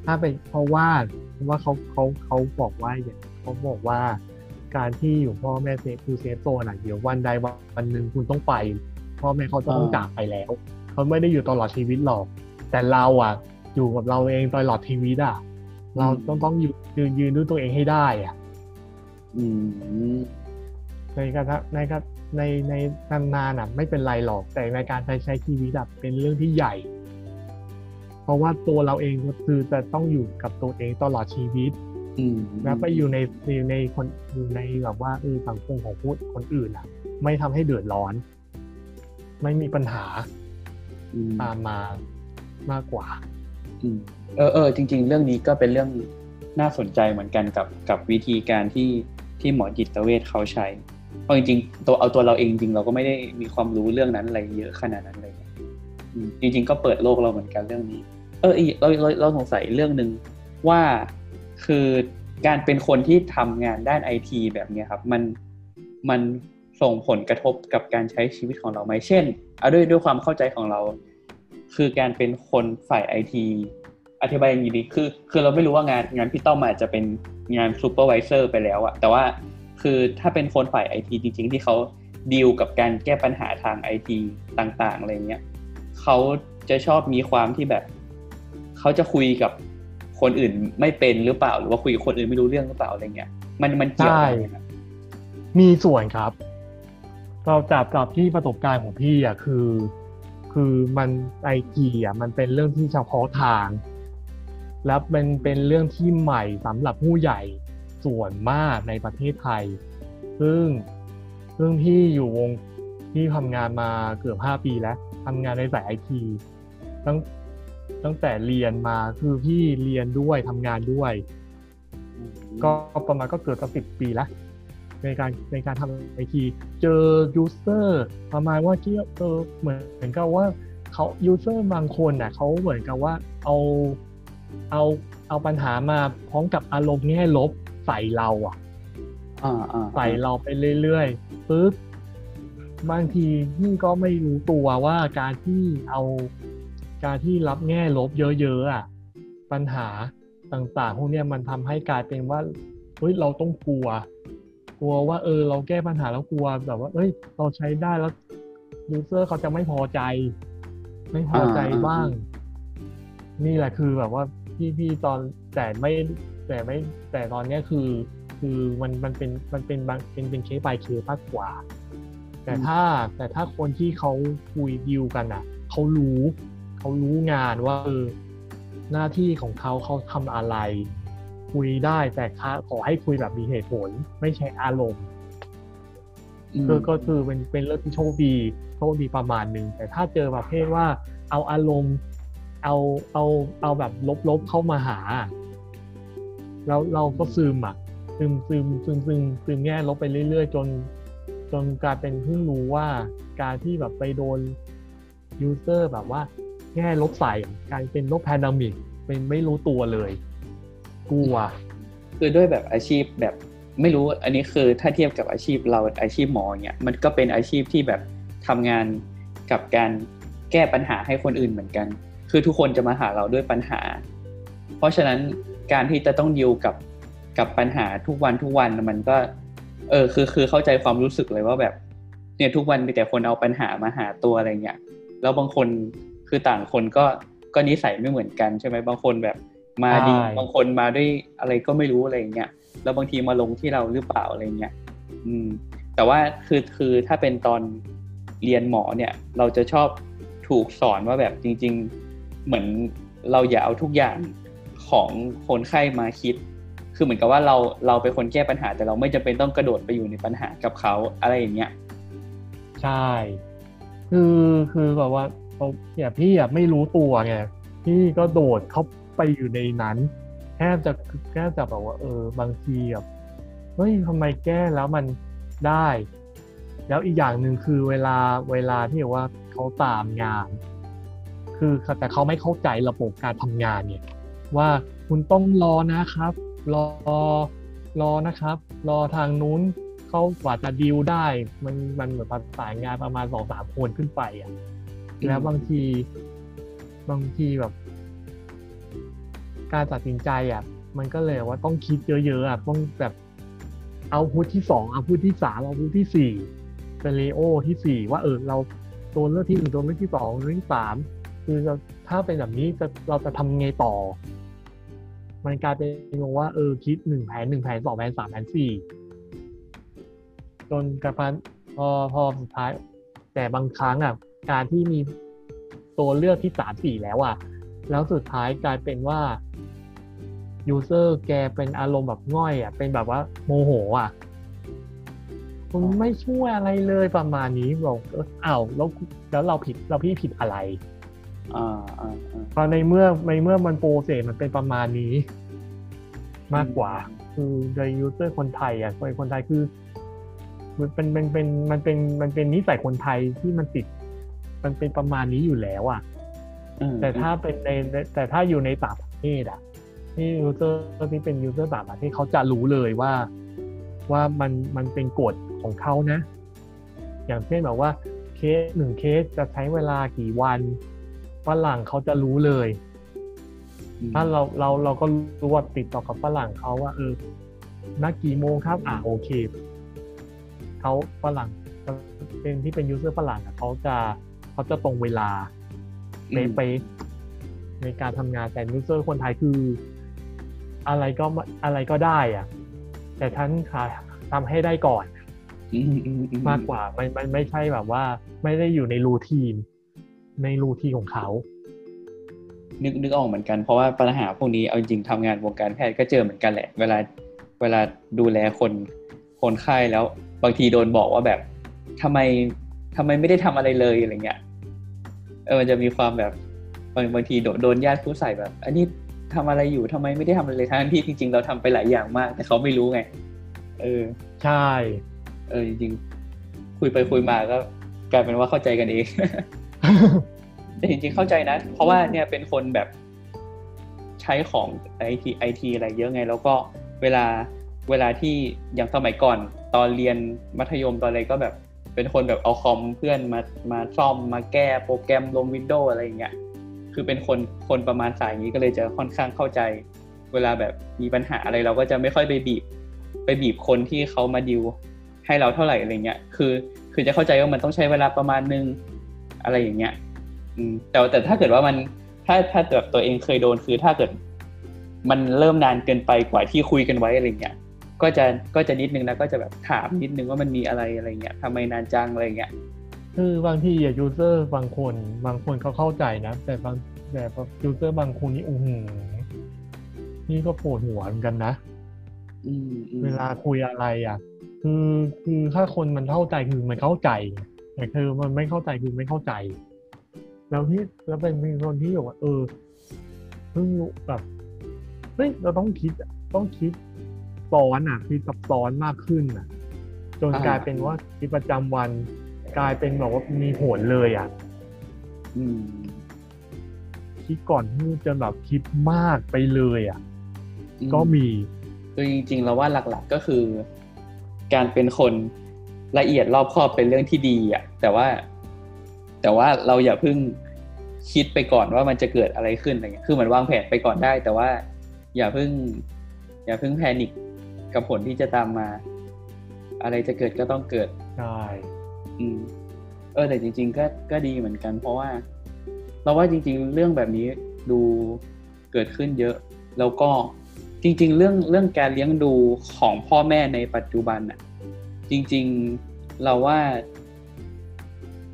[SPEAKER 2] ถ้าไปเพราะว่าเพราะว่าเขาเขาเขาบอกว่าอย่างเขาบอกว่า การที่อยู่พ่อแม่เซฟคือเซฟโซนอะเดี๋ยววันใดวันหนึ่งคุณต้องไป พ่อแม่เขาจะต้องจากไปแล้ว เขาไม่ได้อยู่ตลอดชีวิตหรอก แต่เราอะ อยู่กับเราเองตลอดชีวิตอะ เราต้องต้องอยู่ยืนยืนด้วยตัวเองให้ได้อะ
[SPEAKER 1] อืม
[SPEAKER 2] ในการในการในในนานๆอะ ไม่เป็นไรหรอกแต่ในการใช้ใช้ชีวิตอะเป็นเรื่องที่ใหญ่ เพราะว่าตัวเราเองก็คือจะต้องอยู่กับตัวเองตลอดชีวิต
[SPEAKER 1] อืม
[SPEAKER 2] แล้วไปอยู่ในอยู่ในคนอยู่ในแบบว่าเออสังคมของผู้คนอื่นอะ ไม่ทำให้เดือดร้อน ไม่มีปัญหา
[SPEAKER 1] อืม
[SPEAKER 2] ตามมา มากกว่า
[SPEAKER 1] อเออเออจริง ๆ เรื่องนี้ก็เป็นเรื่องน่าสนใจเหมือนกันกับกับวิธีการที่ที่หมอจิตเวชเขาใช้เพราะจริงๆตัวเอาตัวเราเองจริงเราก็ไม่ได้มีความรู้เรื่องนั้นอะไรเยอะขนาดนั้นเลยจริง ๆ ก็เปิดโลกเราเหมือนกันเรื่องนี้ เออเราเราเราสงสัยเรื่องหนึ่งว่าคือการเป็นคนที่ทำงานด้านไอทีแบบนี้ครับ มันมันส่งผลกระทบกับการใช้ชีวิตของเราไหมเช่นเอาด้วยด้วยความเข้าใจของเรา คือการเป็นคนฝ่ายไอทีอธิบายอย่างนี้ดีคือ คือเราไม่รู้ว่างานงานพี่ต้อมอาจจะเป็นงาน supervisor ไปแล้วอะแต่ว่าคือถ้าเป็นคนฝ่ายไอทีจริง ๆ ที่เขาดีลกับการแก้ปัญหาทางไอทีต่างๆอะไรเงี้ยเขาจะชอบมีความที่แบบ เขาจะคุยกับคนอื่นไม่เป็นหรือเปล่า หรือว่าคุยกับคนอื่นไม่รู้เรื่องหรือเปล่าอะไรเงี้ย มันมันเกี่ยวกันไหม
[SPEAKER 2] มีส่วนครับ เราจับกับที่ประสบการณ์ของพี่อะคือ คือมันไอทีอะมันเป็นเรื่องที่เฉพาะทาง แล้วเป็นเป็นเรื่องที่ใหม่สำหรับผู้ใหญ่ส่วนมากในประเทศไทย ซึ่งซึ่งพี่อยู่วงที่ทำงานมาเกือบห้าปีแล้วทำงานในสายไอทีตั้งตั้งแต่เรียนมาคือพี่เรียนด้วยทำงานด้วย ก็ประมาณก็เกือบจะสิบปีแล้ว ในการในการทำไอทีเจอยูเซอร์ประมาณว่าที่เออเหมือนเหมือนกับว่าเขายูเซอร์บางคนน่ะเขาเหมือนกับว่าเอาเอาเอาปัญหามาพร้อมกับอารมณ์แง่ลบใส่เราอะ
[SPEAKER 1] อ่าอ่า
[SPEAKER 2] ใส่เราไปเรื่อยๆปึ๊บบางทีพี่ก็ไม่รู้ตัวว่าการที่เอาการที่รับแง่ลบเยอะๆอะปัญหาต่างๆพวกเนี้ยมันทำให้กลายเป็นว่าเฮ้ยเราต้องกลัวก ลัวว่าเออเราแก้ปัญหาแล้วกลัวแบบว่า เอ้ย เราใช้ได้แล้วยูเซอร์เขาจะไม่พอใจ ไม่พอใจบ้าง นี่แหละคือแบบว่าพี่พี่ตอนแต่ไม่แต่ไม่แต่ตอนเนี้ยคือ คือมันมันเป็นมันเป็นบางเป็นเป็นเคส by เคสมากกว่า แต่ถ้าแต่ถ้าคนที่เขาคุยดีลกันอะเขารู้เขารู้งานว่าเออหน้าที่ของเขาเขาทำอะไร คุยได้แต่ค่าขอให้คุยแบบมีเหตุผล ไม่ใช่อารมณ์
[SPEAKER 1] ม
[SPEAKER 2] คือก็คือเป็นเป็นเรื่องที่โชคดีโชคดีประมาณหนึ่งแต่ถ้าเจอประเภทว่าเอาอารมณ์ เอาเอาเอาแบบลบๆเข้ามาหา แล้วเราก็ซึมอะซึมซึมซึมซึมซึมแง่ลบไปเรื่อย ๆ จน จนกลายเป็นเพิ่งรู้ว่าการที่แบบไปโดน user แบบว่า แง่ลบใส่กลายเป็นโรค pandemic เป็นไม่รู้ตัวเลย กลัว
[SPEAKER 1] คือด้วยแบบอาชีพแบบไม่รู้อันนี้คือถ้าเทียบกับอาชีพเราอาชีพหมอเนี่ยมันก็เป็นอาชีพที่แบบทำงานกับการแก้ปัญหาให้คนอื่นเหมือนกัน คือทุกคนจะมาหาเราด้วยปัญหา เพราะฉะนั้นการที่จะต้องดิวกับกับปัญหาทุกวันทุกวันมันก็ เออคือคือเข้าใจความรู้สึกเลยว่าแบบ เนี่ยทุกวันมีแต่คนเอาปัญหามาหาตัวอะไรเงี้ยแล้วบางคนคือต่างคนก็ก็นิสัยไม่เหมือนกันใช่ไหมบางคนแบบ มาดี
[SPEAKER 2] ใช่
[SPEAKER 1] บางคนมาด้วยอะไรก็ไม่รู้อะไรเงี้ยแล้วบางทีมาลงที่เราหรือเปล่าอะไรเงี้ยอืม แต่ว่าคือคือถ้าเป็นตอนเรียนหมอเนี่ย เราจะชอบถูกสอนว่าแบบจริง ๆ เหมือนเราอย่าเอาทุกอย่างของคนไข้มาคิด คือเหมือนกับว่าเราเราเป็นคนแก้ปัญหา แต่เราไม่จำเป็นต้องกระโดดไปอยู่ในปัญหากับเขาอะไรอย่างเงี้ย
[SPEAKER 2] ใช่ คือคือแบบว่าเขาเนี่ยพี่อะไม่รู้ตัวไงพี่ก็โดดเข้า ไปอยู่ในนั้นแค่จะแค่จะแบบว่า เออ บางทีแบบเฮ้ยทำไมแก้แล้วมันได้ แล้วอีกอย่างหนึ่งคือเวลาเวลาที่แบบว่าเขาตามงาน คือแต่เขาไม่เข้าใจระบบการทำงานเนี่ย ว่าคุณต้องรอนะครับ รอรอนะครับ รอทางนู้นเขากว่าจะดีลได้ มันมันเหมือนประสานงานประมาณสองสามคนขึ้นไปอะแล้วบางที บางทีแบบ การตัดสินใจอะมันก็เลยว่าต้องคิดเยอะๆอะต้องแบบเอาพุทที่สองเอาพุทที่สามเอาพุทที่สี่เป็นเลโอที่สี่ว่าเออเราตัวเลือกที่หนึ่งตัวเลือกที่สองตัวเลือกที่สามคือถ้าเป็นแบบนี้จะเราจะทำไงต่อ มันกลายเป็นว่าเออคิดหนึ่งแผนหนึ่งแผนสองแผนสามแผนสี่จนกระทั่งพอพอสุดท้าย แต่บางครั้งอะการที่มีตัวเลือกที่สามสี่แล้วอะ แล้วสุดท้ายกลายเป็นว่า user แกเป็นอารมณ์แบบง่อยอะเป็นแบบว่าโมโหอะคุณไม่ช่วยอะไรเลยประมาณนี้บอกเอออ้าวแล้วแล้วเราผิดเราพี่ผิดอะไร
[SPEAKER 1] อ่าอ่าอ่า
[SPEAKER 2] เพราะในเมื่อในเมื่อมัน process มันเป็นประมาณนี้ มากกว่า คือโดย user คนไทยอะคนคนไทยคือมันเป็นมันเป็นมันเป็นมันเป็นนิสัยคนไทยที่มันติด มันเป็นประมาณนี้อยู่แล้ว อะ
[SPEAKER 1] อืม
[SPEAKER 2] แต่ถ้าเป็นในแต่ถ้าอยู่ในต่างประเทศอะ ที่ user ที่เป็น user ต่างประเทศเขาจะรู้เลยว่าว่ามันมันเป็นกฎของเขานะ อย่างเช่นแบบว่าเคสหนึ่งเคสจะใช้เวลากี่วันฝรั่งเขาจะรู้เลย
[SPEAKER 1] อืม
[SPEAKER 2] ถ้าเราเราเราก็รู้ว่าติดต่อกับฝรั่งเขาว่า เออนัดกี่โมงครับ อ่าโอเคเขาฝรั่งเป็นที่เป็น user ฝรั่งอะเขาจะเขาจะตรงเวลา
[SPEAKER 1] อืม
[SPEAKER 2] เป๊ะๆในการทำงานแต่ user คนไทยคือ อะไรก็ไม่อะไรก็ได้อะ แต่ฉันค่ะทำให้ได้ก่อน
[SPEAKER 1] อืมอืมอื
[SPEAKER 2] มากกว่ามันมันไม่ใช่แบบว่า ไม่ได้อยู่ในรูทีน ในรูทีนของเขา
[SPEAKER 1] นึกนึกออกเหมือนกันเพราะว่าปัญหาพวกนี้เอาจริงๆทำงานวงการแพทย์ก็เจอเหมือนกันแหละ เวลาเวลาดูแลคนคนไข้แล้ว บางทีโดนบอกว่าแบบทำไมทำไมไม่ได้ทำอะไรเลยอะไรเงี้ยเออมันจะมีความแบบบางบางทีโดนโดนญาติผู้ใส่แบบ อันนี้ ทำอะไรอยู่ทำไมไม่ได้ทำอะไรเลยทั้งที่จริง ๆ เราทำไปหลายอย่างมาก แต่เขาไม่รู้ไง เออ
[SPEAKER 2] ใช่
[SPEAKER 1] เออจริงๆคุยไปคุยมาก็กลายเป็นว่าเข้าใจกันเองแต่จริงๆเข้าใจนะ เพราะว่าเนี่ยเป็นคนแบบใช้ของไอทีไอทีอะไรเยอะไง แล้วก็เวลาเวลาที่อย่างสมัยก่อน ตอนเรียนมัธยมตอนอะไรก็แบบเป็นคนแบบเอาคอมเพื่อนมามาซ่อมมาแก้โปรแกรมลงวินโดว์อะไรอย่างเงี้ย คือเป็นคนคนประมาณสายนี้ก็เลยจะค่อนข้างเข้าใจ เวลาแบบมีปัญหาอะไรเราก็จะไม่ค่อยไปบีบ ไปบีบคนที่เขามาดิวให้เราเท่าไหร่อะไรเงี้ย คือ คือจะเข้าใจว่ามันต้องใช้เวลาประมาณนึงอะไรอย่างเงี้ย อืม แต่แต่ถ้าเกิดว่ามัน ถ้าถ้าแบบตัวเองเคยโดนคือถ้าเกิด มันเริ่มนานเกินไปกว่าที่คุยกันไว้อะไรเงี้ย ก็จะ ก็จะนิดนึงนะ ก็จะแบบถามนิดนึงว่ามันมีอะไรอะไรเงี้ยทำไมนานจังอะไรเงี้ย
[SPEAKER 2] คือบางทีอะ user บางคน บางคนเขาเข้าใจนะ แต่บางแต่ user บางคนนี่อู้หูนี่ก็ปวดหัวเหมือนกันนะ
[SPEAKER 1] อืมอืม
[SPEAKER 2] เวลาคุยอะไรอะ คือคือถ้าคนมันเข้าใจคือมันเข้าใจแต่คือมันไม่เข้าใจคือไม่เข้าใจ แล้วที่แล้วเป็นมีคนที่บอกว่าเออเพิ่งรู้แบบเฮ้ยเราต้องคิดอะต้องคิดซ้อนอะคิดซับซ้อนมากขึ้นอะ จนกลายเป็นว่าชีวิตประจำวัน กลายเป็นแบบว่ามีผลเลยอะ
[SPEAKER 1] อืม
[SPEAKER 2] คิดก่อนพูดจนแบบคิดมากไปเลยอะ
[SPEAKER 1] อื
[SPEAKER 2] ก็มี
[SPEAKER 1] คือจริงๆเราว่าหลัก ๆก็คือ การเป็นคนละเอียดรอบคอบเป็นเรื่องที่ดีอะ แต่ว่า แต่ว่าเราอย่าเพิ่งคิดไปก่อนว่ามันจะเกิดอะไรขึ้นอะไรเงี้ยคือเหมือนวางแผนไปก่อนได้ แต่ว่า อย่าเพิ่ง อย่าเพิ่งแพนิคกับผลที่จะตามมา อะไรจะเกิดก็ต้องเกิด
[SPEAKER 2] ใช่
[SPEAKER 1] อืมเออแต่จริง ๆ ก็ก็ดีเหมือนกัน เพราะว่า เราว่าจริง ๆ เรื่องแบบนี้ดูเกิดขึ้นเยอะ แล้วก็จริง ๆ เรื่องเรื่องการเลี้ยงดูของพ่อแม่ในปัจจุบันน่ะจริง ๆเราว่า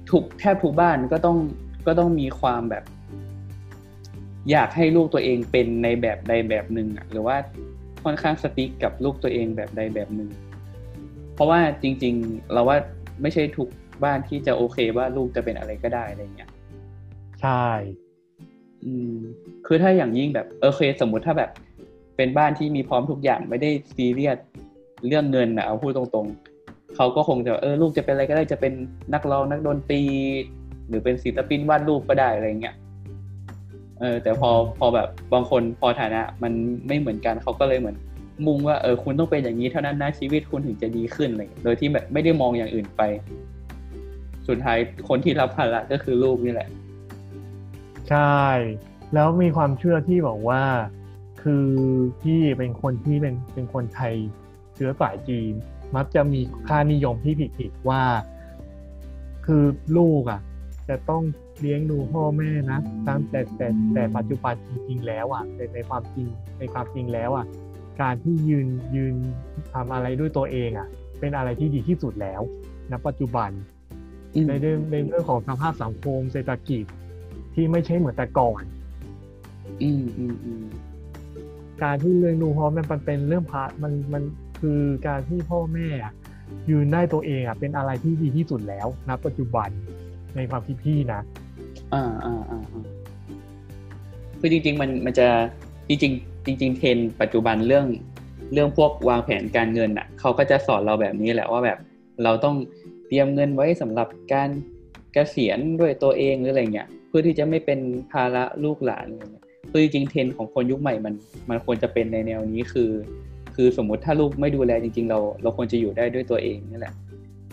[SPEAKER 1] ทุกแทบทุกบ้านก็ต้องก็ต้องมีความแบบ อยากให้ลูกตัวเองเป็นในแบบใดแบบหนึ่งอะหรือว่าค่อนข้างสติ๊กกับลูกตัวเองแบบใดแบบหนึ่งเพราะว่าจริง ๆ เราว่า ไม่ใช่ทุกบ้านที่จะโอเคว่าลูกจะเป็นอะไรก็ได้อะไรเงี้ย
[SPEAKER 2] ใช่
[SPEAKER 1] อืม คือถ้าอย่างยิ่งแบบโอเคสมมุติถ้าแบบ เป็นบ้านที่มีพร้อมทุกอย่างไม่ได้ซีเรียสเรื่องเงินนะเอาพูดตรงๆเขาก็คงจะเออลูกจะเป็นอะไรก็ได้จะเป็นนักร้องนักดนตรี หรือเป็นศิลปินวาดรูปก็ได้อะไรเงี้ยเออแต่พอพอแบบบางคนพอฐานะ มันไม่เหมือนกันเขาก็เลยเหมือน มุ่งว่าเออคุณต้องเป็นอย่างนี้เท่านั้นนะชีวิตคุณถึงจะดีขึ้นอะไรเงี้ยโดยที่แบบไม่ได้มองอย่างอื่นไป สุดท้ายคนที่รับภาระก็คือลูกนี่แหละ
[SPEAKER 2] ใช่ แล้วมีความเชื่อที่บอกว่า คือพี่เป็นคนที่เป็นเป็นคนไทยเชื้อสายจีน มักจะมีค่านิยมที่ผิดๆว่า คือลูกอะ จะต้องเลี้ยงดูพ่อแม่นะตั้งแต่แต่แต่ปัจจุบันจริงๆแล้วอะในในความจริงในความจริงแล้วอะ การที่ยืนยืนทำอะไรด้วยตัวเองอะ เป็นอะไรที่ดีที่สุดแล้วณปัจจุบันในเรื่องในเรื่องของสภาพสังคมเศรษฐกิจที่ไม่ใช่เหมือนแต่ก่อน
[SPEAKER 1] อืมอืมอืม
[SPEAKER 2] การที่เลี้ยงดูพ่อแม่มันเป็นเรื่องพามันมันคือการที่พ่อแม่อะยืนได้ตัวเองอะเป็นอะไรที่ดีที่สุดแล้วณปัจจุบันในความคิดพี่นะ
[SPEAKER 1] อ่าอ่าอ่าอ่าคือจริง ๆ มันมันจะจริงๆ จริง ๆ เทรนด์ปัจจุบันเรื่องเรื่องพวกวางแผนการเงินอะเขาก็จะสอนเราแบบนี้แหละว่าแบบเราต้องเตรียมเงินไว้สำหรับการเกษียณด้วยตัวเองหรืออะไรเงี้ยเพื่อที่จะไม่เป็นภาระลูกหลานอะไรเงี้ยคือจริงๆเทรนด์ของคนยุคใหม่มันมันควรจะเป็นในแนวนี้คือ คือสมมุติถ้าลูกไม่ดูแลจริง ๆ เราเราควรจะอยู่ได้ด้วยตัวเองนี่แหละ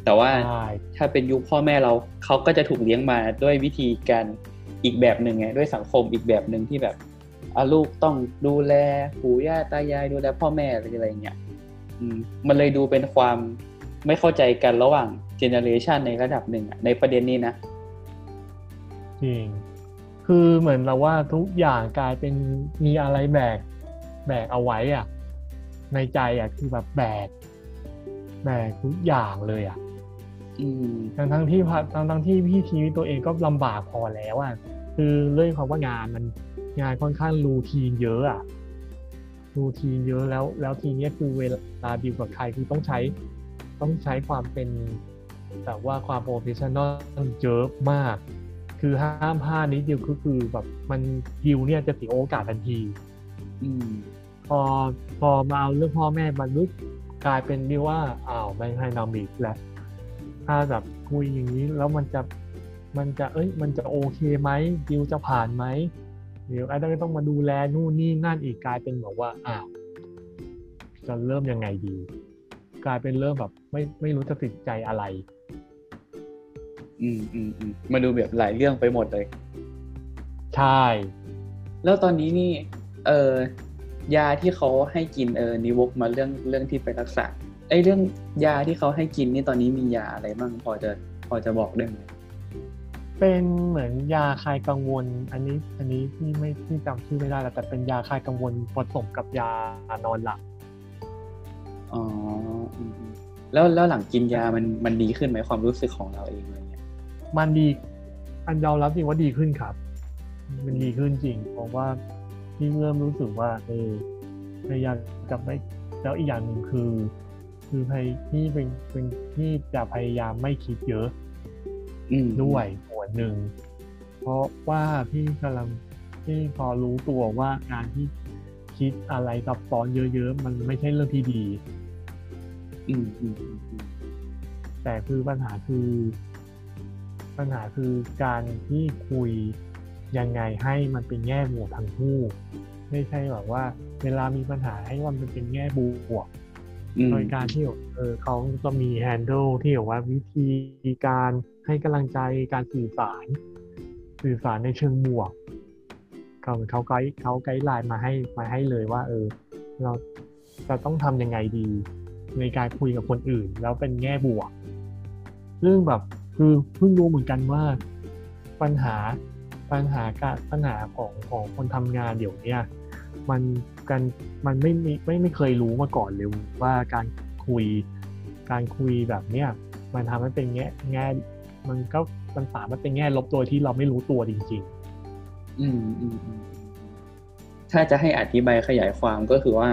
[SPEAKER 1] แต่ว่า
[SPEAKER 2] ใช่
[SPEAKER 1] ถ้าเป็นยุคพ่อแม่เราเขาก็จะถูกเลี้ยงมาด้วยวิธีการอีกแบบหนึ่งไงด้วยสังคมอีกแบบหนึ่งที่แบบอะ ลูกต้องดูแลปู่ย่าตายายดูแลพ่อแม่อะไรอะไรเงี้ยอืมมันเลยดูเป็นความไม่เข้าใจกันระหว่างเจเนอเรชันในระดับหนึ่งอะในประเด็นนี้นะ
[SPEAKER 2] จริงคือเหมือนเราว่าทุกอย่างกลายเป็นมีอะไรแบกแบกเอาไว้อะ ในใจอะคือแบบแบกแบกทุกอย่างเลยอะ
[SPEAKER 1] อืม
[SPEAKER 2] ทั้งทั้งที่พะทั้งทั้งที่พี่ชีวิตตัวเองก็ลำบากพอแล้วอะคือเรื่องความว่างานมัน งานค่อนข้างรูทีนเยอะอะรูทีนเยอะแล้ว แล้วทีเนี้ยคือเวลาดีลกับใครคือต้องใช้ต้องใช้ความเป็นแบบว่าความ professional เยอะมาก คือห้ามพลาดนิดเดียวก็คือแบบมันดิวเนี่ยจะเสียโอกาสทันที
[SPEAKER 1] อืม
[SPEAKER 2] พอพอมาเอาเรื่องพ่อแม่มาลุกกลายเป็นดิวว่าอ้าวไม่ให้นำอีกแล้วถ้าแบบคุยอย่างนี้แล้วมันจะมันจะเอ้ยมันจะโอเคไหมดิวจะผ่านไหม เดี๋ยวไอ้ต้องต้องมาดูแลนู่นนี่นั่นอีกกลายเป็นแบบว่าอ้าวจะเริ่มยังไงดี กลายเป็นเริ่มแบบไม่ไม่รู้จะติดใจอะไร
[SPEAKER 1] อืมอืมอืมมาดูแบบหลายเรื่องไปหมดเลย
[SPEAKER 2] ใช่
[SPEAKER 1] แล้วตอนนี้นี่ เออยาที่เขาให้กินเออนิวกมาเรื่องเรื่องที่ไปรักษาไอ้เรื่องยาที่เขาให้กินนี่ตอนนี้มียาอะไรบ้างพอจะพอจะบอกได้ไหม
[SPEAKER 2] เป็นเหมือนยาคลายกังวล อันนี้อันนี้ที่ไม่ที่จำชื่อไม่ได้แล้วแต่เป็นยาคลายกังวลผสมกับยานอนหลับ
[SPEAKER 1] อ๋ออืมอืมแล้วแล้วหลังกินยามันมันดีขึ้นไหมความรู้สึกของเราเองอะไรเงี้ย
[SPEAKER 2] มันดี อันยอมรับจริงว่าดีขึ้นครับ มันดีขึ้นจริง เพราะว่าที่เริ่มรู้สึกว่า เออพยายามจะไม่แล้วอีกอย่างหนึ่งคือ คือพยที่เป็นเป็นที่จะพยายามไม่คิดเยอะ
[SPEAKER 1] อืม
[SPEAKER 2] ด้วยส่วน หนึ่งเพราะว่าพี่กำลังพี่พอรู้ตัวว่าการที่คิดอะไรซับซ้อนเยอะๆ มันไม่ใช่เรื่องที่ดี
[SPEAKER 1] อืมอืมอืมอืม
[SPEAKER 2] แต่คือปัญหาคือ ปัญหาคือการที่คุยยังไงให้มันเป็นแง่บวกทั้งคู่ ไม่ใช่แบบว่า เวลามีปัญหาให้มันเป็นแง่บวก
[SPEAKER 1] อืม
[SPEAKER 2] โดยการที่แบบเออเขาจะมีแฮนด์ลที่แบบว่าวิธีการ ให้กำลังใจการสื่อสาร สื่อสารในเชิงบวกเขาเขาไกด์เขาไกด์ไลน์มาให้มาให้เลยว่า เออ เราจะต้องทำยังไงดี ในการคุยกับคนอื่น แล้วเป็นแง่บวก ซึ่งแบบคือเพิ่งรู้เหมือนกันว่าปัญหาปัญหาการปัญหาของของคนทำงานเดี๋ยวเนี้ยมันกันมันไม่มีไม่ไม่เคยรู้มาก่อนเลยว่าการคุยการคุยแบบเนี้ยมันทำให้เป็นแง่แง่ มันก็มันสามารถเป็นแง่ลบโดยที่เราไม่รู้ตัวจริง
[SPEAKER 1] อืมอืมอืมถ้าจะให้อธิบายขยายความก็คือว่า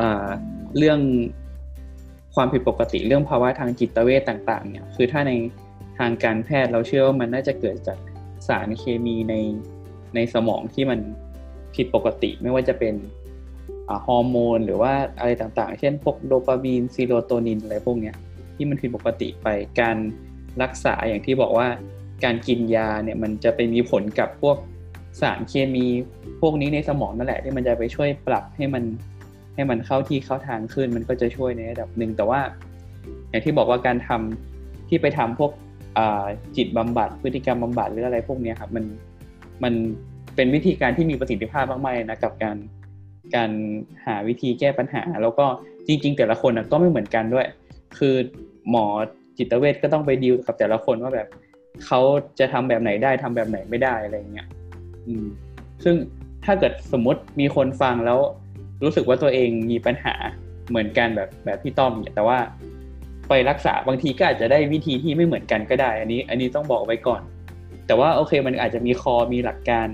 [SPEAKER 1] อ่าเรื่องความผิดปกติเรื่องภาวะทางจิตเวชต่าง ๆ เนี่ย คือถ้าในทางการแพทย์เราเชื่อว่ามันน่าจะเกิดจากสารเคมีในในสมองที่มันผิดปกติ ไม่ว่าจะเป็นฮอร์โมน หรือว่าอะไรต่างๆ เช่นพวกโดปามีนซีโรโทนินอะไรพวกเนี้ยที่มันผิดปกติไปการ รักษาอย่างที่บอกว่าการกินยาเนี่ยมันจะไปมีผลกับพวกสารเคมีพวกนี้ในสมองนั่นแหละที่มันจะไปช่วยปรับให้มันให้มันเข้าที่เข้าทางขึ้น มันก็จะช่วยในระดับหนึ่งแต่ว่า อย่างที่บอกว่าการทำที่ไปทำพวกจิตบำบัดพฤติกรรมบำบัดหรืออะไรพวกนี้ครับมันมันเป็นวิธีการที่มีประสิทธิภาพมากๆเลยนะกับการการหาวิธีแก้ปัญหา แล้วก็จริง ๆ แต่ละคนนะก็ไม่เหมือนกันด้วย คือหมอ จิตเวชก็ต้องไปดีลกับแต่ละคนว่าแบบเขาจะทำแบบไหนได้ทำแบบไหนไม่ได้อะไรเงี้ยอืม ซึ่งถ้าเกิดสมมติมีคนฟังแล้วรู้สึกว่าตัวเองมีปัญหาเหมือนกันแบบแบบพี่ต้อมเนี่ยแต่ว่าไปรักษาบางทีก็อาจจะได้วิธีที่ไม่เหมือนกันก็ได้ อันนี้ อันนี้ต้องบอกไว้ก่อน แต่ว่าโอเคมันอาจจะมีคอมีหลักการ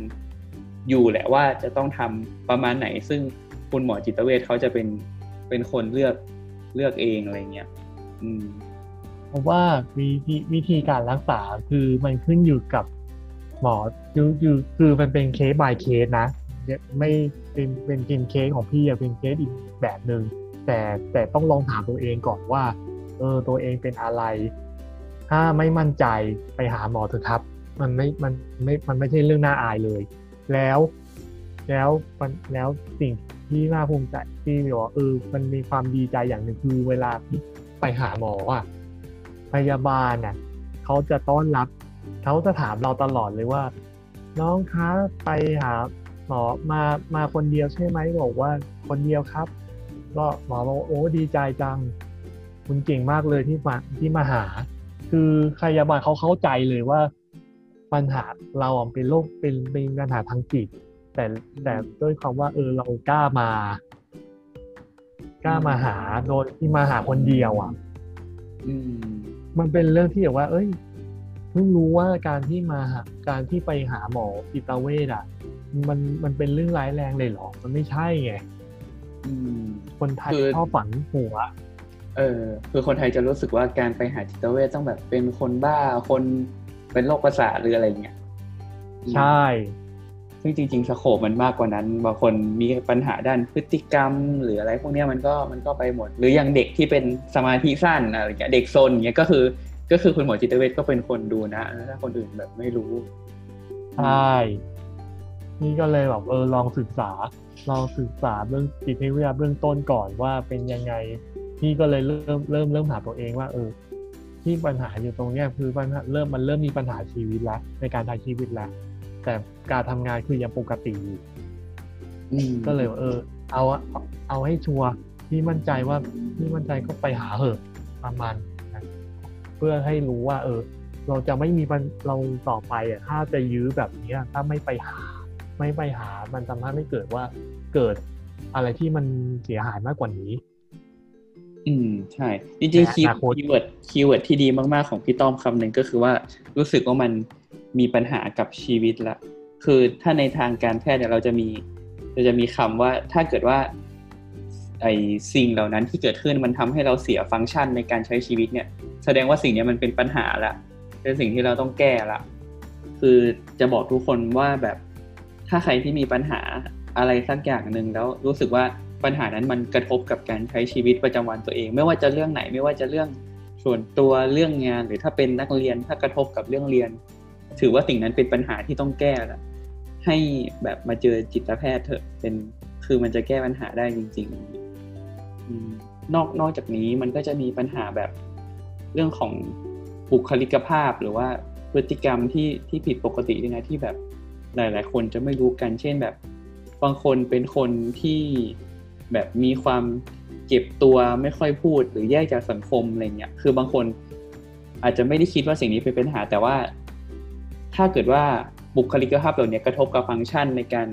[SPEAKER 1] อยู่แหละว่าจะต้องทำประมาณไหน ซึ่งคุณหมอจิตเวชเขาจะเป็นเป็นคนเลือกเลือกเองอะไรเงี้ย อืม
[SPEAKER 2] เพราะว่าวิธีวิธีการรักษาคือมันขึ้นอยู่กับหมอคือคือคือมันเป็นเคส by เคสนะไม่เป็นเป็นกินเคสของพี่อะเป็นเคสอีกแบบหนึ่งแต่แต่ต้องลองถามตัวเองก่อนว่า เออตัวเองเป็นอะไร ถ้าไม่มั่นใจไปหาหมอเถอะครับ มันไม่มันไม่มันไม่ใช่เรื่องน่าอายเลย แล้วแล้วมันแล้วสิ่งที่น่าภูมิใจที่บอกว่าเออมันมีความดีใจอย่างหนึ่งคือเวลาไปหาหมออะ พยาบาลน่ะเขาจะต้อนรับเขาจะถามเราตลอดเลยว่า น้องคะไปหาหมอมามาคนเดียวใช่ไหมบอกว่าคนเดียวครับ ก็หมอบอกโอ้ดีใจจัง คุณเก่งมากเลยที่มาที่มาหา คือพยาบาลเขาเข้าใจเลยว่าปัญหาเราเป็นโรคเป็นเป็นปัญหาทางจิตแต่แต่ด้วยความว่า เออเรากล้ามากล้ามาหาโดยที่มาหาคนเดียวอะ
[SPEAKER 1] อืม
[SPEAKER 2] มันเป็นเรื่องที่แบบว่า เอ้ยเพิ่งรู้ว่าการที่มาหาการที่ไปหาหมอจิตเวชอะ มันมันเป็นเรื่องร้ายแรงเลยเหรอ มันไม่ใช่ไง
[SPEAKER 1] อืม
[SPEAKER 2] คนไทย
[SPEAKER 1] คือ
[SPEAKER 2] ชอบฝังหัว
[SPEAKER 1] เออ คือคนไทยจะรู้สึกว่าการไปหาจิตเวชต้องแบบเป็นคนบ้าคนเป็นโรคประสาทหรืออะไรเงี้ย
[SPEAKER 2] ใช่
[SPEAKER 1] ซึ่งจริงๆสโคปมันมากกว่านั้นบางคนมีปัญหาด้านพฤติกรรม หรืออะไรพวกนี้มันก็มันก็ไปหมด หรืออย่างเด็กที่เป็นสมาธิสั้นอะไรเงี้ยเด็กโซนเงี้ยก็คือก็คือคุณหมอจิตเวชก็เป็นคนดูนะถ้าคนอื่นแบบไม่รู้
[SPEAKER 2] ใช่นี่ก็เลยแบบเออลองศึกษา ลองศึกษาเรื่องจิตวิทยาเบื้องต้นก่อนว่าเป็นยังไงพี่ก็เลยเริ่มเริ่มเริ่มหาตัวเองว่า เออ ที่ปัญหาอยู่ตรงเนี้ยคือปัญหาเริ่มมันเริ่มมีปัญหาชีวิตแล้วในการใช้ชีวิตแล้ว แต่การทำงานคือยังปกติอยู่
[SPEAKER 1] อืม
[SPEAKER 2] ก็เลยว่าเออเอาเอาเอาให้ชัวร์ที่มั่นใจว่าที่มั่นใจก็ไปหาเหอะประมาณนั้นเพื่อให้รู้ว่า เออ เราจะไม่มีปัญหาต่อไปอะถ้าจะยื้อแบบเนี้ยถ้าไม่ไปหา ไม่ไปหา มันทำให้ไม่เกิดว่าเกิดอะไรที่มันเสียหายมากกว่านี้
[SPEAKER 1] อืม ใช่ จริงๆคี
[SPEAKER 2] ใน
[SPEAKER 1] ย์
[SPEAKER 2] อนาคต
[SPEAKER 1] keyword keyword ที่ดีมากๆของพี่ต้อมคำหนึ่งก็คือว่ารู้สึกว่ามัน มีปัญหากับชีวิตละ คือถ้าในทางการแพทย์เนี่ยเราจะมีเราจะมีคำว่าถ้าเกิดว่าไอสิ่งเหล่านั้นที่เกิดขึ้นมันทำให้เราเสียฟังก์ชันในการใช้ชีวิตเนี่ย แสดงว่าสิ่งนี้มันเป็นปัญหาละเป็นสิ่งที่เราต้องแก้ละคือจะบอกทุกคนว่าแบบถ้าใครที่มีปัญหาอะไรสักอย่างหนึ่งแล้วรู้สึกว่าปัญหานั้นมันกระทบกับการใช้ชีวิตประจำวันตัวเอง ไม่ว่าจะเรื่องไหนไม่ว่าจะเรื่องส่วนตัวเรื่องงาน หรือถ้าเป็นนักเรียนถ้ากระทบกับเรื่องเรียน ถือว่าสิ่งนั้นเป็นปัญหาที่ต้องแก้ละให้แบบมาเจอจิตแพทย์เถอะเป็นคือมันจะแก้ปัญหาได้จริงๆนอกนอกจากนี้มันก็จะมีปัญหาแบบเรื่องของบุคลิกภาพหรือว่าพฤติกรรมที่ที่ผิดปกติด้วยนะที่แบบหลาย ๆ คนจะไม่รู้กันเช่นแบบ บางคนเป็นคนที่แบบมีความเก็บตัวไม่ค่อยพูดหรือแยกจากสังคมอะไรเงี้ยคือบางคนอาจจะไม่ได้คิดว่าสิ่งนี้เป็นปัญหา แต่ว่า ถ้าเกิดว่าบุคลิกภาพเหล่านี้กระทบกับฟังก์ชันในการ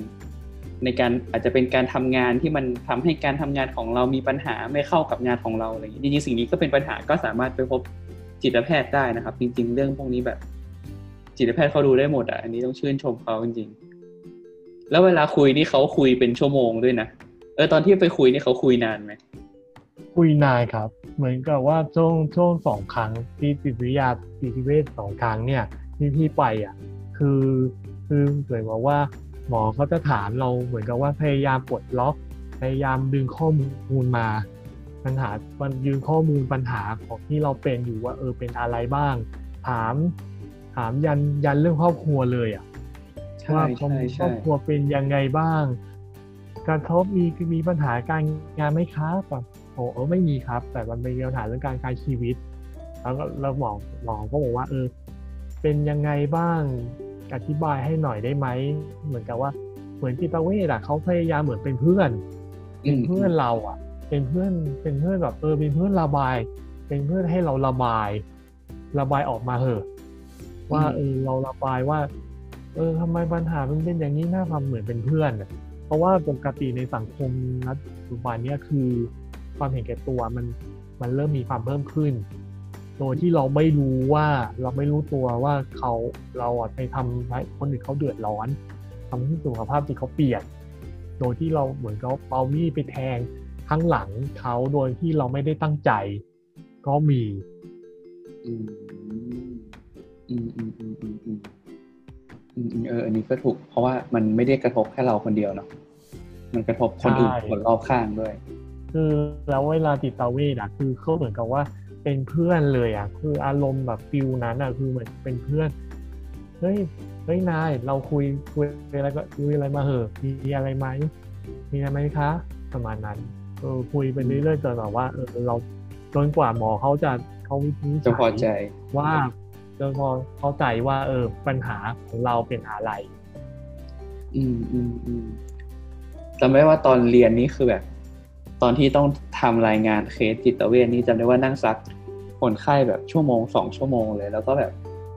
[SPEAKER 1] ในการอาจจะเป็นการทำงานที่มันทำให้การทำงานของเรามีปัญหาไม่เข้ากับงานของเราอะไรอย่างนี้จริงๆสิ่งนี้ก็เป็นปัญหาก็สามารถไปพบจิตแพทย์ได้นะครับ จริง ๆ เรื่องพวกนี้แบบ จิตแพทย์เขาดูได้หมดอะอันนี้ต้องชื่นชมเขาจริง ๆ แล้วเวลาคุยนี่เขาคุยเป็นชั่วโมงด้วยนะเออตอนที่ไปคุยนี่เขาคุยนานไหม
[SPEAKER 2] คุยนานครับ เหมือนกับว่าช่วงช่วงสองครั้งที่จิตวิทยาจิตเวชสองครั้งเนี่ย ที่พี่ไปอะคือคือเหมือนกับว่าหมอเขาจะถามเราเหมือนกับว่าพยายามปลดล็อก พยายามดึงข้อมูลมาปัญหามันยืนข้อมูลปัญหาของที่เราเป็นอยู่ว่าเออเป็นอะไรบ้าง ถาม ถามยันยันเรื่องครอบครัวเลยอะ
[SPEAKER 1] ใช่
[SPEAKER 2] ว่า
[SPEAKER 1] ใช่
[SPEAKER 2] ครอ
[SPEAKER 1] ใช่
[SPEAKER 2] บครัวเป็นยังไงบ้าง การทบมีมีปัญหาการงานไหมครับแบบโอ้เออไม่มีครับ แต่มันเป็นปัญหาเรื่องการใช้ชีวิต แล้วก็เราหมอหมอก็บอกว่าเออ เป็นยังไงบ้าง อธิบายให้หน่อยได้ไหม เหมือนกับว่า เหมือนจิตเวชอะเขาพยายามเหมือนเป็นเพื่อน เป็นเพื่อนเราอะเป็นเพื่อน เป็นเพื่อนแบบเออ เป็นเพื่อนระบาย เป็นเพื่อนให้เราระบาย ระบายออกมาเหอะ ว่าเออเราระบายว่า เออทำไมปัญหามันเป็นอย่างนี้น่าทำเหมือนเป็นเพื่อนอะเพราะว่าปกติในสังคมณปัจจุบันเนี้ยคือความเห็นแก่ตัวมันมันเริ่มมีความเพิ่มขึ้น โดยที่เราไม่รู้ว่าเราไม่รู้ตัวว่าเขาเราอ่ไปทำให้คนอื่นเขาเดือดร้อนทำให้สุขภาพจิตเขาเปลี่ยน โดยที่เราเหมือนเขาเอามีดไปแทงข้างหลังเขาโดยที่เราไม่ได้ตั้งใจ ก็มี
[SPEAKER 1] อืมอืมอืมอืมอืมอืมเอออันนี้ก็ถูก เพราะว่ามันไม่ได้กระทบแค่เราคนเดียวเนาะมันกระทบคนอื่นคนรอบข้างด้วย
[SPEAKER 2] คือแล้วเวลาติดตาเวทอะคือเขาเหมือนกับว่า เป็นเพื่อนเลยอะคืออารมณ์แบบฟิลนั้นอะคือเหมือนเป็นเพื่อนเฮ้ยเฮ้ยนายเราคุยคุยอะไรก็คุยอะไรมาเหอะมีอะไรไหมมีอะไรไหมคะ ประมาณนั้นเออคุยไปเรื่อยๆจนแบบว่าเออเราจนกว่าหมอเขาจะเขาวินิจ
[SPEAKER 1] จะพอใจ
[SPEAKER 2] ฉัยว่าจนพอเข้าใจว่า เออ ปัญหาของเราเป็นอะไร
[SPEAKER 1] อืมอืมอืมจำได้ว่าตอนเรียนนี่คือแบบ ตอนที่ต้องทำรายงานเคสจิตเวชนี่จำได้ว่านั่งซักคนไข้แบบชั่วโมงสองชั่วโมงเลย แล้วก็แบบ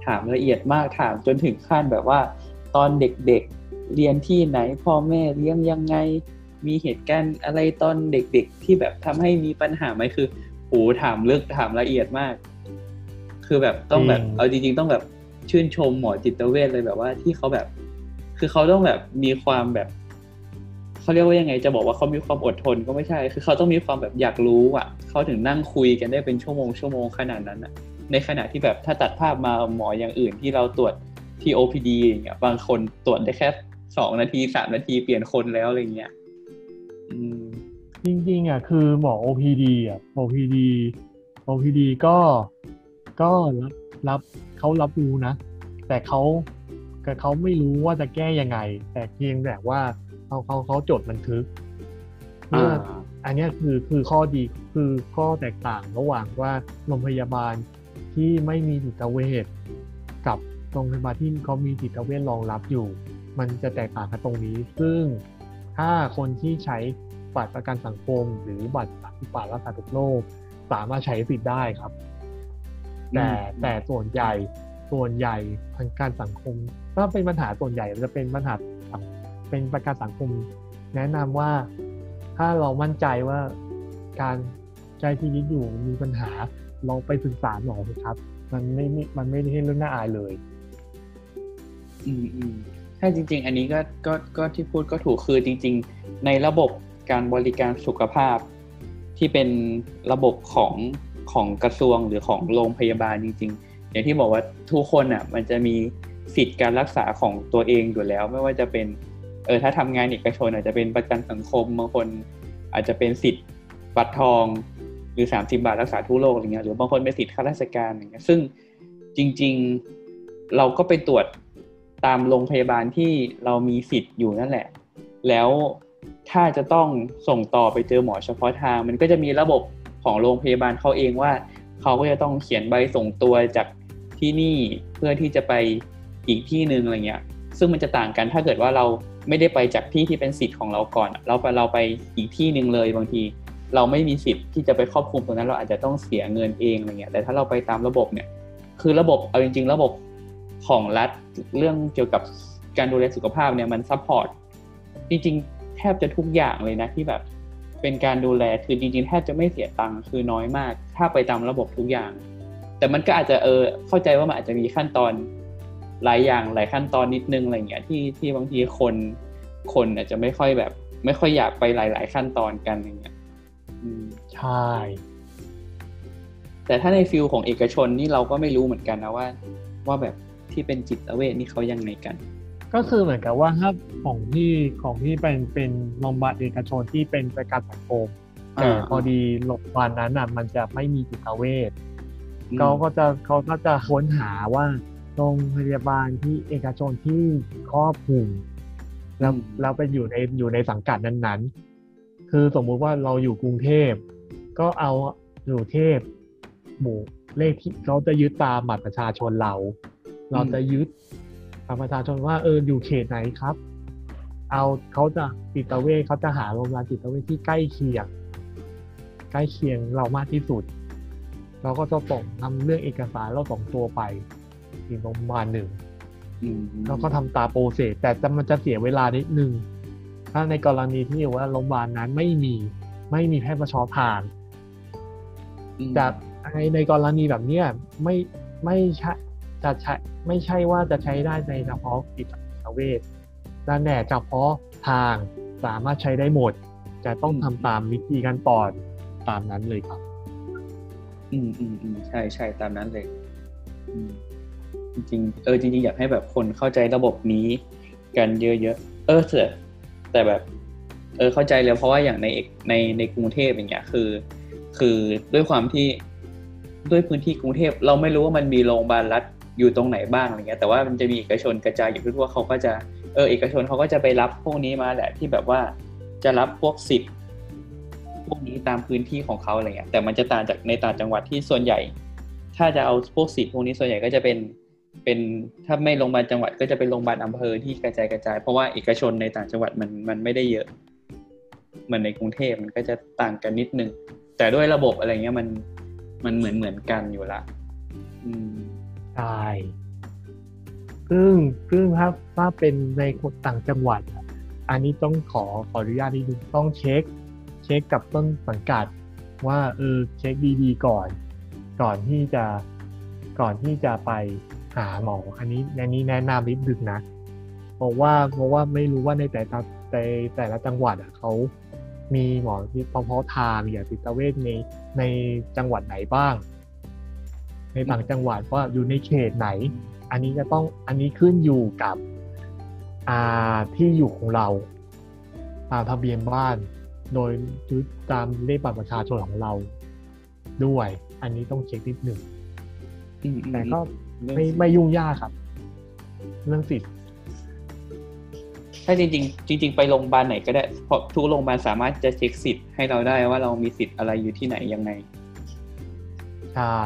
[SPEAKER 1] ถามละเอียดมากถามจนถึงขั้นแบบว่า ตอนเด็กๆเรียนที่ไหนพ่อแม่เลี้ยงยังไง มีเหตุการณ์อะไรตอนเด็กๆ ที่แบบทำให้มีปัญหาไหมคือโหถามลึกถามละเอียดมาก คือแบบต้องแบบ
[SPEAKER 2] จริง
[SPEAKER 1] เอาจริงๆต้องแบบชื่นชมหมอจิตเวชเลยแบบว่าที่เขาแบบ คือเขาต้องแบบมีความแบบ เขาเรียกว่ายังไงจะบอกว่าเขามีความอดทนก็ไม่ใช่ คือเขาต้องมีความแบบอยากรู้อะเขาถึงนั่งคุยกันได้เป็นชั่วโมงชั่วโมงขนาดนั้นอะ ในขณะที่แบบถ้าตัดภาพมาหมออย่างอื่นที่เราตรวจที่ OPD อย่างเงี้ยบางคนตรวจได้แค่สองนาทีสามนาทีเปลี่ยนคนแล้วอะไรเงี้ยอืม
[SPEAKER 2] จริงๆอะคือหมอ OPD อะ OPD OPD ก็ก็รับรับเขารับรู้นะ แต่เขาแต่เขาไม่รู้ว่าจะแก้ยังไง แต่เพียงแต่ว่า เขาเขาเขาจดบันทึกเพื่ออ
[SPEAKER 1] อ่า
[SPEAKER 2] อันเนี้ยคือคือข้อดีคือข้อแตกต่างระหว่างว่าโรงพยาบาลที่ไม่มีจิตเวชกับโรงพยาบาลที่เขามีจิตเวชรองรับอยู่ มันจะแตกต่างกันตรงนี้ ซึ่งถ้าคนที่ใช้บัตรประกันสังคม หรือบัตรบัตรรักษาทุกโรคสามารถใช้สิทธิ์ได้ครับ แต่
[SPEAKER 1] อืม
[SPEAKER 2] แต่ส่วนใหญ่ส่วนใหญ่ทางการสังคมถ้าเป็นปัญหาส่วนใหญ่จะเป็นปัญหาสัง เป็นประกันสังคม แนะนำว่าถ้าเรามั่นใจว่าการใช้ชีวิตอยู่มีปัญหาลองไปศึกษาหมอเถอะครับ มันไม่ไม่มันไม่ได้เรื่องน่าอายเลย
[SPEAKER 1] อืมอืมใช่จริง ๆ อันนี้ก็ก็ก็ที่พูดก็ถูกคือจริง ๆ ในระบบการบริการสุขภาพ ที่เป็นระบบของของกระทรวงหรือของโรงพยาบาลจริง ๆ อย่างที่บอกว่าทุกคนอะ มันจะมีสิทธิ์การรักษาของตัวเองอยู่แล้ว ไม่ว่าจะเป็น เออถ้าทำงานเอกชนอาจจะเป็นประกันสังคมบางคนอาจจะเป็นสิทธิ์บัตรทองหรือ 30 บาทรักษาทั่วโลกอะไรเงี้ยหรือบางคนเป็นสิทธิ์ข้าราชการอย่างเงี้ยซึ่งจริง ๆเราก็ไปตรวจตามโรงพยาบาลที่เรามีสิทธิ์อยู่นั่นแหละ แล้วถ้าจะต้องส่งต่อไปเจอหมอเฉพาะทาง มันก็จะมีระบบของโรงพยาบาลเขาเองว่า เขาก็จะต้องเขียนใบส่งตัวจากที่นี่เพื่อที่จะไปอีกที่หนึ่งอะไรเงี้ย ซึ่งมันจะต่างกันถ้าเกิดว่าเรา ไม่ได้ไปจากที่ที่เป็นสิทธิ์ของเราก่อน เราไปเราไปอีกที่หนึ่งเลยบางที เราไม่มีสิทธิ์ที่จะไปครอบคลุมตรงนั้น เราอาจจะต้องเสียเงินเองอะไรเงี้ยแต่ถ้าเราไปตามระบบเนี่ย คือระบบเอาจริง ๆ ระบบของรัฐเรื่องเกี่ยวกับการดูแลสุขภาพเนี่ยมัน support จริง ๆ แทบจะทุกอย่างเลยนะที่แบบเป็นการดูแลคือจริงๆแทบจะไม่เสียตังค์คือน้อยมาก ถ้าไปตามระบบทุกอย่าง แต่มันก็อาจจะเออเข้าใจว่ามันอาจจะมีขั้นตอน หลายอย่างหลายขั้นตอนนิดนึงอะไรเงี้ยที่ที่บางทีคนคนอาจจะไม่ค่อยแบบ ไม่ค่อยอยากไปหลาย ๆ ขั้นตอนกันอย่างเงี้ยอืม
[SPEAKER 2] ใช่
[SPEAKER 1] แต่ถ้าในฟิลของเอกชนนี่เราก็ไม่รู้เหมือนกันนะว่า ว่าแบบที่เป็นจิตเวชนี่เขายังไงกัน
[SPEAKER 2] ก็คือเหมือนกับว่าถ้าของที่ของที่เป็นเป็นโรงพยาบาลเอกชนที่เป็นประกันสังคมแต่
[SPEAKER 1] อ่า
[SPEAKER 2] พอดีโรงพยาบาลนั้นอะ มันจะไม่มีจิตเวช
[SPEAKER 1] อืม
[SPEAKER 2] เขาก็จะเขาก็จะค้นหาว่า โรงพยาบาลที่เอกชนที่ครอบคลุมแล้วแล้วไปอยู่ในอยู่ในสังกัดนั้นๆ คือสมมุติว่าเราอยู่กรุงเทพ ก็เอาอยู่เทพ หมู่เลขที่เขาจะยึดตามบัตรประชาชนเรา เราจะยึดบัตรประชาชนว่าเอออยู่เขตไหนครับ เอาเขาจะจิตเวชเขาจะหาโรงพยาบาลจิตเวชที่ใกล้เคียงใกล้เคียงเรามากที่สุด เราก็จะส่งทำเรื่องเอกสารเราส่งตัวไป อีกโรงพยาบาลหนึ่ง
[SPEAKER 1] อืม
[SPEAKER 2] แล้วก็ทำตาโปรเซสแต่จะมันจะเสียเวลานิดนึง ถ้าในกรณีที่ว่าโรงพยาบาลนั้นไม่มีไม่มีแพทย์ประชาทาน
[SPEAKER 1] อืม
[SPEAKER 2] จากในในกรณีแบบเนี้ยไม่ไม่ใช่จะใช้ไม่ใช่ว่าจะใช้ได้ในเฉพาะจิตเวชนั่นแน่เฉพาะทางสามารถใช้ได้หมด จะต้องทำตามวิธีการตอนตามนั้นเลยครับ
[SPEAKER 1] อืมอืมอืมใช่ใช่ตามนั้นเลย อืม จริงเออจริงๆอยากให้แบบคนเข้าใจระบบนี้กันเยอะๆเออเถอะแต่แบบเออเข้าใจแล้วเพราะว่าอย่างในเอกในในกรุงเทพอย่างเงี้ยคือ คือด้วยความที่ด้วยพื้นที่กรุงเทพเราไม่รู้ว่ามันมีโรงพยาบาลรัฐอยู่ตรงไหนบ้างอะไรเงี้ยแต่ว่ามันจะมีเอกชนกระจายอยู่ทั่วเขาก็จะเออเอกชนเขาก็จะไปรับพวกนี้มาแหละที่แบบว่าจะรับพวกสิทธิ์พวกนี้ตามพื้นที่ของเขาอะไรเงี้ยแต่มันจะต่างจากในต่างจังหวัดที่ส่วนใหญ่ ถ้าจะเอาพวกสิทธิ์พวกนี้ส่วนใหญ่ก็จะเป็น เป็นถ้าไม่โรงพยาบาลจังหวัดก็จะเป็นโรงพยาบาลอำเภอที่กระจายกระจาย เพราะว่าเอกชนในต่างจังหวัดมันมันไม่ได้เยอะเหมือนในกรุงเทพมันก็จะต่างกันนิดนึง แต่ด้วยระบบอะไรเงี้ยมันมันเหมือนเหมือนกันอยู่ละอืม
[SPEAKER 2] ใช่ซึ่งซึ่งถ้าถ้าเป็นในต่างจังหวัดอะอันนี้ต้องขอขออนุญาตนิดนึงต้องเช็ค เช็คกับต้นสังกัด ว่าเออเช็คดีๆก่อน ก่อนที่จะก่อนที่จะไป หาหมอ อันนี้อันนี้แนะนำนิดนึงนะเพราะว่าเพราะว่าไม่รู้ว่าในแต่ละในแต่ละจังหวัดอะเขามีหมอที่เฉพาะทางอย่างจิตเวชในในจังหวัดไหนบ้าง ในต่างจังหวัดว่าอยู่ในเขตไหน อันนี้จะต้องอันนี้ขึ้นอยู่กับอ่าที่อยู่ของเราตามทะเบียนบ้าน โดยตามเลขบัตรประชาชนของเราด้วย อันนี้ต้องเช็คนิดหนึ่ง
[SPEAKER 1] อืมอืม
[SPEAKER 2] แต่ก็
[SPEAKER 1] เรื่อง
[SPEAKER 2] ไม่ไม่ยุ่งยากครับ เรื่องสิทธิ์
[SPEAKER 1] ถ้าจริงๆจริง ๆ ไปโรงพยาบาลไหนก็ได้เพราะทุกโรงพยาบาลสามารถจะเช็คสิทธิ์ให้เราได้ว่าเรามีสิทธิ์อะไรอยู่ที่ไหนยังไง
[SPEAKER 2] ใช่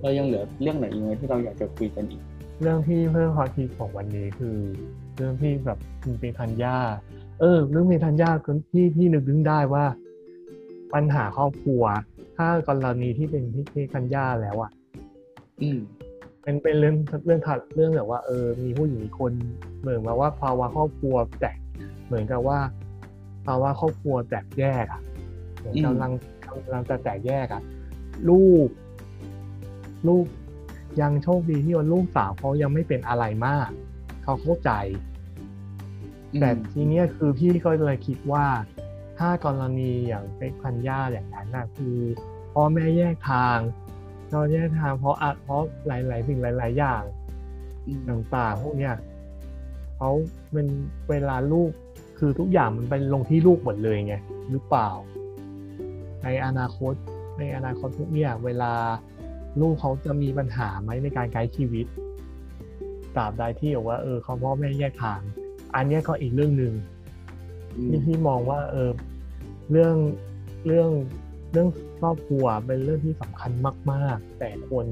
[SPEAKER 1] เรายังเหลือเรื่องไหนอีกไหมที่เราอยากจะคุยกันอีก
[SPEAKER 2] เรื่องที่เพิ่มความคิดของวันนี้คือ เรื่องที่แบบมันเป็นทัญญาเออ เรื่องเป็นทัญญาคือที่พี่นึกถึงได้ว่า ปัญหาครอบครัว ถ้ากรณีที่เป็นพี่พี่ทัญญาแล้วอะ
[SPEAKER 1] อืม
[SPEAKER 2] เป็นเป็นเรื่องเรื่องถัดเรื่องแบบว่าเออ มีผู้หญิงอีกคนเหมือนกับว่าภาวะครอบครัวแตกเหมือนกับว่าภาวะครอบครัวแตกแยกอะเหมือน
[SPEAKER 1] อืม
[SPEAKER 2] กำลังกำลังจะแตกแยกอะลูก ลูกยังโชคดีที่ว่าลูกสาวเขายังไม่เป็นอะไรมาก เขาเข้าใจ แต่ทีเนี้ยคือพี่ก็เลยคิดว่า ถ้ากรณีอย่างเป็นพันย่าอย่างนั้นนะคือพ่อแม่แยกทางเราแยกทางเพราะอะเพราะหลาย ๆ สิ่งหลาย ๆ อย่าง
[SPEAKER 1] อืม
[SPEAKER 2] ต่างๆพวกเนี้ยเขาเป็นเวลาลูกคือทุกอย่างมันเป็นลงที่ลูกหมดเลยไงหรือเปล่า ในอนาคต ในอนาคตพวกเนี้ยเวลาลูกเขาจะมีปัญหาไหมในการใช้ชีวิตตราบใดที่บอกว่าเออเขาพ่อแม่แยกทาง อันเนี้ยก็อีกเรื่องหนึ่ง
[SPEAKER 1] อืม
[SPEAKER 2] ที่พี่มองว่า เออ เรื่องเรื่องเรื่องครอบครัวเป็นเรื่องที่สำคัญมาก ๆ แต่คน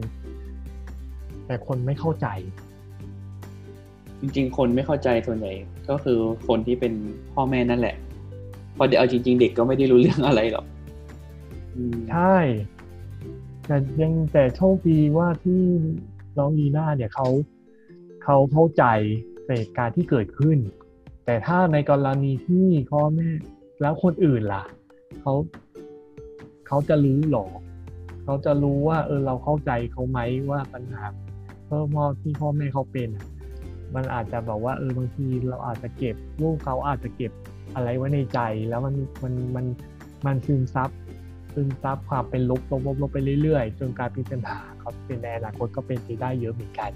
[SPEAKER 2] แต่คนไม่เข้าใจ
[SPEAKER 1] จริง ๆ คนไม่เข้าใจส่วนใหญ่ก็คือคนที่เป็นพ่อแม่นั่นแหละเพราะเดี๋ยวเอาจริง ๆ เด็กก็ไม่ได้รู้เรื่องอะไรหรอกอืม
[SPEAKER 2] ใช่ แต่ยังแต่โชคดีว่าที่น้องอีน่าเนี่ยเขาเขาเข้าใจเหตุการณ์ที่เกิดขึ้น แต่ถ้าในกรณีที่พ่อแม่แล้วคนอื่นล่ะเขาเขาจะรู้หรอเขาจะรู้ว่า เออเราเข้าใจเขาไหมว่าปัญหาเพิ่มพ่อที่พ่อแม่เขาเป็นอะมันอาจจะแบบว่าเออบางทีเราอาจจะเก็บลูกเขาอาจจะเก็บอะไรไว้ในใจ แล้วมันมันมันมันซึมซับซึมซับความเป็นลบลบลบลบไปเรื่อยๆ จนกลายเป็นปัญหาเขาเป็นในอนาคตก็เป็นไปได้เยอะเหมือนกัน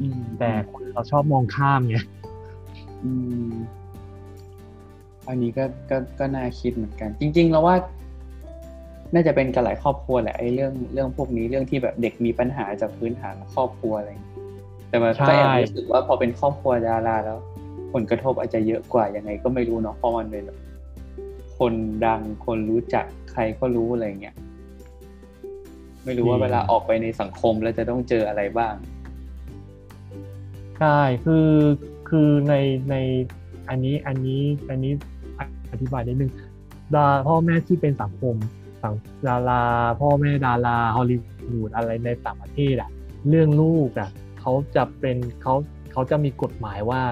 [SPEAKER 1] อืม
[SPEAKER 2] แต่คนเราชอบมองข้ามไง
[SPEAKER 1] อืมอันนี้ก็ก็ก็น่าคิดเหมือนกัน จริง ๆ แล้วว่า น่าจะเป็นกันหลายครอบครัวแหละไอ้เรื่องเรื่องพวกนี้เรื่องที่แบบเด็กมีปัญหาจากพื้นฐานครอบครัวอะไรอย่างเงี้ยแต่ว่าก็แอบรู้สึกว่าพอเป็นครอบครัวดาราแล้ว ผลกระทบอาจจะเยอะกว่ายังไง ก็ไม่รู้เนาะเพราะมันเป็นแบบคนดังคนรู้จักใครก็รู้อะไรเงี้ยไม่รู้ว่าเวลาออกไปในสังคมแล้วจะต้องเจออะไรบ้าง
[SPEAKER 2] ใช่คือ คือในในอันนี้อันนี้อันนี้อธิบายนิดนึงดาพ่อแม่ที่เป็นสังคมสังดาราพ่อแม่ดาราฮอลลีวูดอะไรในต่างประเทศอะเรื่องลูกอะเขาจะเป็นเขาเขาจะมีกฎหมายว่า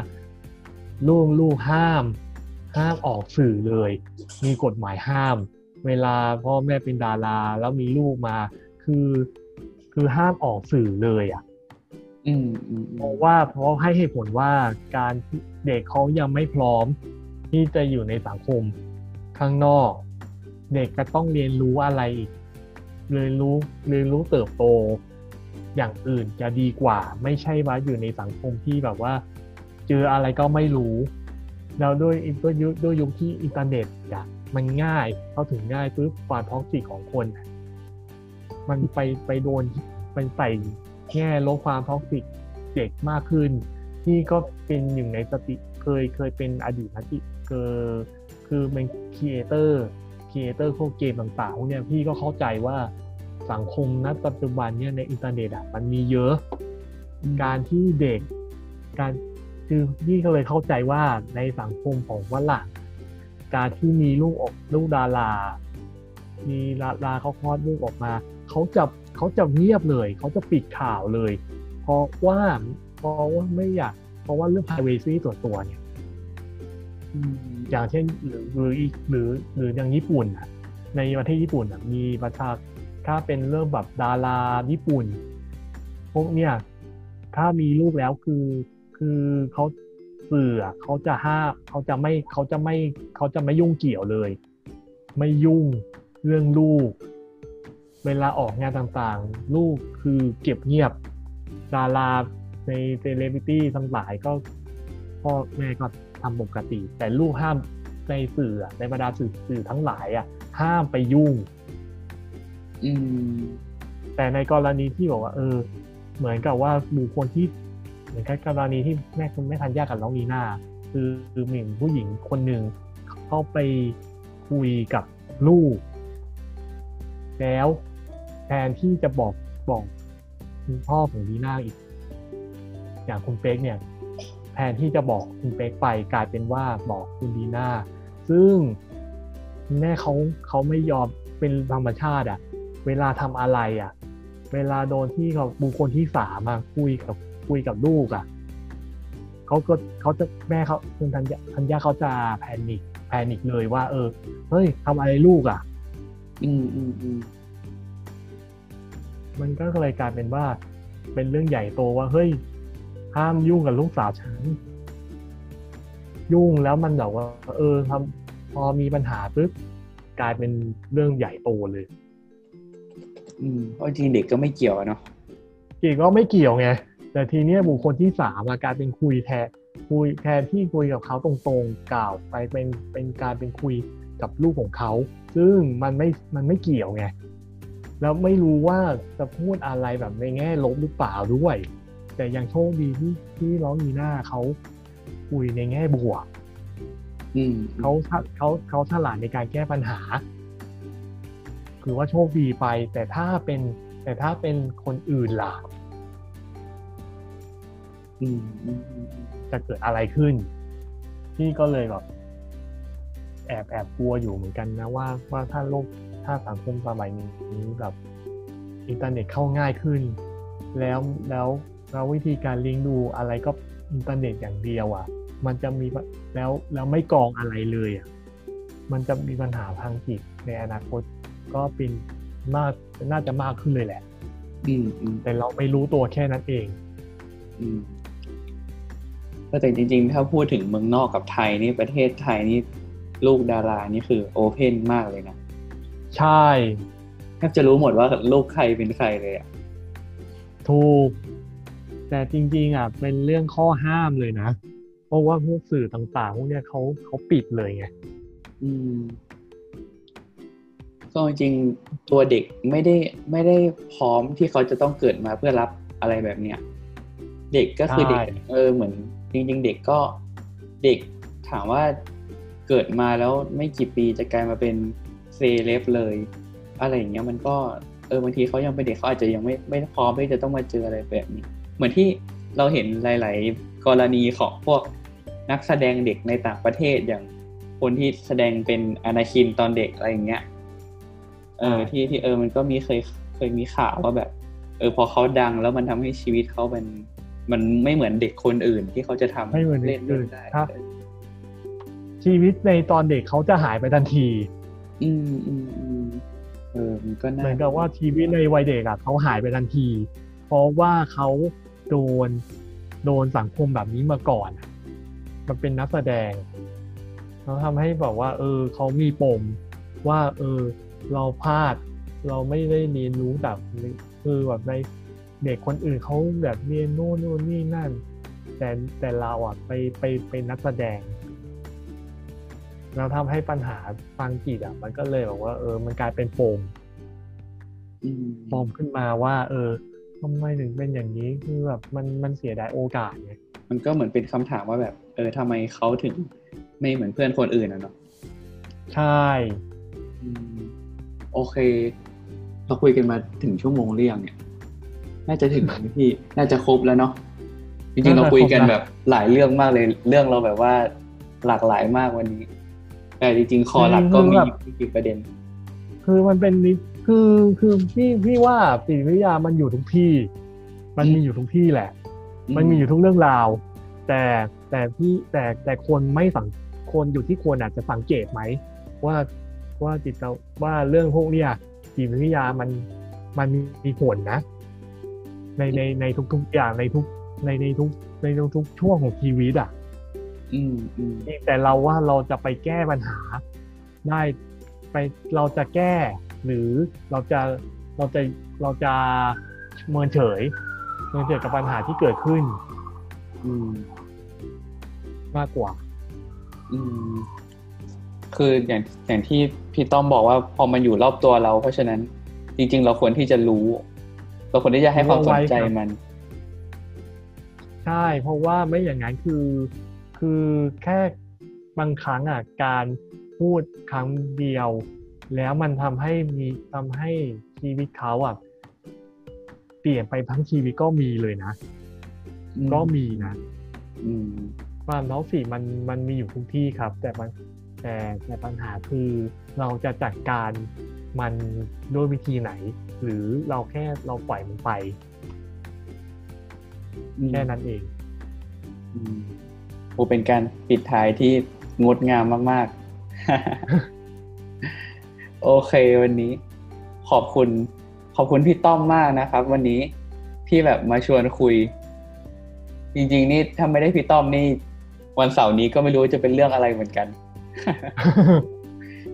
[SPEAKER 2] ลูกลูกห้าม ห้ามออกสื่อเลย มีกฎหมายห้าม เวลาพ่อแม่เป็นดาราแล้วมีลูกมา คือ คือห้ามออกสื่อเลยอะ เพราะว่าเพราะให้เหตุผลว่าการเด็กเขายังไม่พร้อม ที่จะอยู่ในสังคมข้างนอก เด็กก็ต้องเรียนรู้อะไรอีกเรียนรู้เรียนรู้เติบโต อย่างอื่นจะดีกว่า ไม่ใช่ว่าอยู่ในสังคมที่แบบว่า เจออะไรก็ไม่รู้แล้วด้วยด้วยยุคด้วยยุคที่อินเทอร์เน็ตอะมันง่ายเข้าถึงง่ายปุ๊บความ toxic ของคน มันไปไปโดนมันใส่ แง่ลบความ toxic เด็กมากขึ้นที่ก็เป็นหนึ่งในสติเคยเคยเป็นอดีตนักกีคือคือเป็น creator creator พวกเกมต่างๆพวกเนี้ยพี่ก็เข้าใจว่าสังคมณปัจจุบันเนี่ยในอินเทอร์เน็ตอะมันมีเยอะ การที่เด็กการคือพี่ก็เลยเข้าใจว่าในสังคมของฝรั่งการที่มีลูกออกลูกดารา มีดาราเขาคลอดลูกออกมา เขาจะ เขาจะเงียบเลย เขาจะปิดข่าวเลย เพราะว่าเพราะว่าไม่อยากเพราะว่าเรื่อง privacy ส่วนตัวเนี่ย
[SPEAKER 1] อืม
[SPEAKER 2] อย่างเช่นหรือหรืออีกหรือหรืออย่างญี่ปุ่นอะในประเทศญี่ปุ่นอะมีประชาถ้าเป็นเรื่องแบบดาราญี่ปุ่น พวกเนี่ยถ้ามีลูกแล้วคือคือเขาสื่ออะเขาจะห้ามเขาจะไม่เขาจะไม่เขาจะไม่ยุ่งเกี่ยวเลย ไม่ยุ่งเรื่องลูก เวลาออกงานต่างๆ ลูกคือเก็บเงียบดาราในเซเลบริตี้ทั้งหลายก็พ่อแม่ก็ทำปกติ แต่ลูกห้ามในสื่อในบรรดาสื่อสื่อทั้งหลายอะ ห้ามไปยุ่ง
[SPEAKER 1] อืม
[SPEAKER 2] แต่ในกรณีที่บอกว่า เออ เหมือนกับว่าบุคคลที่เหมือนกับกรณีที่แม่คุณแม่ทันยากับน้องนีน่าคือคือมีผู้หญิงคนหนึ่งเข้าไปคุยกับลูก แล้ว แทนที่จะบอกบอกคุณพ่อของนีน่าอีก อย่างคุณเป๊กเนี่ย แทนที่จะบอกคุณเป๊กไปกลายเป็นว่าบอกคุณดีน่าซึ่งแม่เขาเขาไม่ยอมเป็นธรรมชาติอะเวลาทำอะไรอะเวลาโดนที่เขาบุคคลที่สามมาคุยกับคุยกับลูกอะเขาก็เขาจะแม่เขาคุณธัญญาธัญญาเขาจะแพนิคแพนิคเลยว่า เออเฮ้ยทำอะไรลูกอะ
[SPEAKER 1] อืมอืมอืม
[SPEAKER 2] มันก็เลยกลายเป็นว่า เป็นเรื่องใหญ่โตว่าเฮ้ยห้ามยุ่งกับลูกสาวฉัน ยุ่งแล้วมันแบบว่า เออทำพอมีปัญหาปุ๊บกลายเป็นเรื่องใหญ่โตเลย
[SPEAKER 1] อืมเพราะจริงๆเด็กก็ไม่เกี่ยวอะเนาะ
[SPEAKER 2] กี่ก็ไม่เกี่ยวไงแต่ทีเนี้ยบุคคลที่สามอะกลายเป็นคุยแทนคุยแทนที่คุยกับเขาตรงๆกล่าวไปเป็นเป็นการเป็นคุยกับลูกของเขา ซึ่งมันไม่มันไม่เกี่ยวไง แล้วไม่รู้ว่าจะพูดอะไรแบบในแง่ลบหรือเปล่าด้วย แต่ยังโชคดีที่ที่น้องมีหน้าเขาคุยในแง่บวก
[SPEAKER 1] อืม
[SPEAKER 2] เขาเขาเขาฉลาดในการแก้ปัญหา คือว่าโชคดีไป แต่ถ้าเป็น แต่ถ้าเป็นคนอื่นล่ะ
[SPEAKER 1] อืมอืมอืม
[SPEAKER 2] จะเกิดอะไรขึ้น พี่ก็เลยแบบแอบแอบกลัวอยู่เหมือนกันนะว่าว่าถ้าโลก ถ้าสังคมสมัยนี้แบบอินเทอร์เน็ตเข้าง่ายขึ้น แล้วแล้วแล้ววิธีการเลี้ยงดูอะไรก็อินเทอร์เน็ตอย่างเดียวอะ มันจะมีแล้วแล้วไม่กรองอะไรเลยอะมันจะมีปัญหาทางจิตในอนาคตก็เป็นมากน่าจะมากขึ้นเลยแหละ
[SPEAKER 1] อืมอืม
[SPEAKER 2] แต่เราไม่รู้ตัวแค่นั้นเอง
[SPEAKER 1] อืมก็แต่จริง ๆ ถ้าพูดถึงเมืองนอกกับไทยนี่ประเทศไทยนี่ลูกดารานี่คือโอเพนมากเลยนะ
[SPEAKER 2] ใช่
[SPEAKER 1] แทบจะรู้หมดว่าลูกใครเป็นใครเลยอะ
[SPEAKER 2] ถูก แต่จริง ๆอะเป็นเรื่องข้อห้ามเลยนะ เพราะว่าพวกสื่อต่างๆ พวกเนี้ยเขาเขาปิดเลยไง
[SPEAKER 1] อืมก็จริงๆตัวเด็กไม่ได้ไม่ได้พร้อมที่เขาจะต้องเกิดมาเพื่อรับอะไรแบบเนี้ยเด็กก็คือเด็ก
[SPEAKER 2] ใช่
[SPEAKER 1] เออเหมือน จริง ๆ เด็กก็เด็กถามว่าเกิดมาแล้วไม่กี่ปีจะกลายมาเป็น เซเลบเลย อะไรอย่างเงี้ยมันก็เออบางทีเขายังเป็นเด็กเขาอาจจะยังไม่ไม่พร้อมที่จะต้องมาเจออะไรแบบนี้ เหมือนที่เราเห็นหลาย ๆ กรณีของพวกนักแสดงเด็กในต่างประเทศอย่างคนที่แสดงเป็นอนาคินตอนเด็กอะไรอย่างเงี้ยเออที่ที่เออมันก็มีเคยเคยมีข่าวว่าแบบ เออพอเขาดังแล้วมันทำให้ชีวิตเขาเป็นมันไม่เหมือนเด็กคนอื่นที่เขาจะทำ
[SPEAKER 2] ไม่เหมือนเด็
[SPEAKER 1] เล่
[SPEAKER 2] ก
[SPEAKER 1] น
[SPEAKER 2] อื่น
[SPEAKER 1] ได้
[SPEAKER 2] ครับชีวิตในตอนเด็กเขาจะหายไปทันที
[SPEAKER 1] อืมอืมอืมเออมันก็น่า
[SPEAKER 2] เหมือนกับว่าชีวิตในวัยเด็กอะเขาหายไปทันที เพราะว่าเขาโดนโดนสังคมแบบนี้มาก่อน มันเป็นนักแสดงแล้วทำให้แบบว่า เออเขามีปมว่า เออ เราพลาด เราไม่ได้เรียนรู้แบบคือแบบในเด็กคนอื่นเขาแบบเรียนโน่นโน่นนี่นั่น แต่แต่เราอะไปไปเป็นนักแสดง เราทำให้ปัญหาทางจิตอะ มันก็เลยแบบว่า เออ มันกลายเป็นโฟม
[SPEAKER 1] อืม
[SPEAKER 2] โฟมขึ้นมาว่า เออทำไมถึงเป็นอย่างนี้คือแบบมันมันเสียดายโอกาสไง
[SPEAKER 1] มันก็เหมือนเป็นคำถามว่าแบบ เออทำไมเขาถึงไม่เหมือนเพื่อนคนอื่นอะเนาะ
[SPEAKER 2] ใช่
[SPEAKER 1] อืมโอเค เราคุยกันมาถึงชั่วโมงเรียงเนี่ย น่าจะถึงไหมพี่ น่าจะครบแล้วเนาะจริงๆเราคุยกันแบบหลายเรื่องมากเลย เรื่องเราแบบว่าหลากหลายมากวันนี้ แต่จริงๆ คอหลักก็มีไม่กี่ประเด็น
[SPEAKER 2] คือมันเป็นนิคือคือพี่พี่ว่าจิตวิทยามันอยู่ทุกที่ มันมีอยู่ทุกที่แหละ มันมีอยู่ทุกเรื่องราว แต่แต่พี่แต่แต่คนไม่สังคนอยู่ที่ควรอาจจะสังเกตไหมว่าว่าจิตเราว่าเรื่องพวกเนี้ยจิตวิทยามันมันมีผลนะ ในในในทุกๆอย่างในทุกในในทุกในทุกๆช่วงของชีวิตอะ
[SPEAKER 1] อืมอืม
[SPEAKER 2] แต่เราว่าเราจะไปแก้ปัญหา ได้ไปเราจะแก้ หรือเราจะเราจะเราจะเมินเฉยเมินเฉยกับปัญหาที่เกิดขึ้น
[SPEAKER 1] อืม
[SPEAKER 2] มากกว่า
[SPEAKER 1] อืม คืออย่างอย่างที่พี่ต้อมบอกว่าพอมันอยู่รอบตัวเรา เพราะฉะนั้น จริง ๆ เราควรที่จะรู้ เราควรที่จะให้ความสนใจมัน
[SPEAKER 2] ใช่ เพราะว่าไม่อย่างนั้นคือ คือแค่บางครั้งอะการพูดครั้งเดียว แล้วมันทำให้มีทำให้ชีวิตเขาอะเปลี่ยนไปทั้งชีวิตก็มีเลยนะ
[SPEAKER 1] อืม
[SPEAKER 2] ก็มีนะ
[SPEAKER 1] อืม
[SPEAKER 2] ความท้องฝีมันมันมีอยู่ทุกที่ครับ แต่มันแต่แต่ปัญหาคือเราจะจัดการมันด้วยวิธีไหน หรือเราแค่เราปล่อยมันไป แค่นั้นเอง
[SPEAKER 1] อืม โอเป็นการปิดท้ายที่งดงามมาก ๆ โอเควันนี้ ขอบคุณ ขอบคุณพี่ต้อมมากนะครับ วันนี้ที่แบบมาชวนคุย จริง ๆ นี่ถ้าไม่ได้พี่ต้อมนี่ วันเสาร์นี้ก็ไม่รู้จะเป็นเรื่องอะไรเหมือนกัน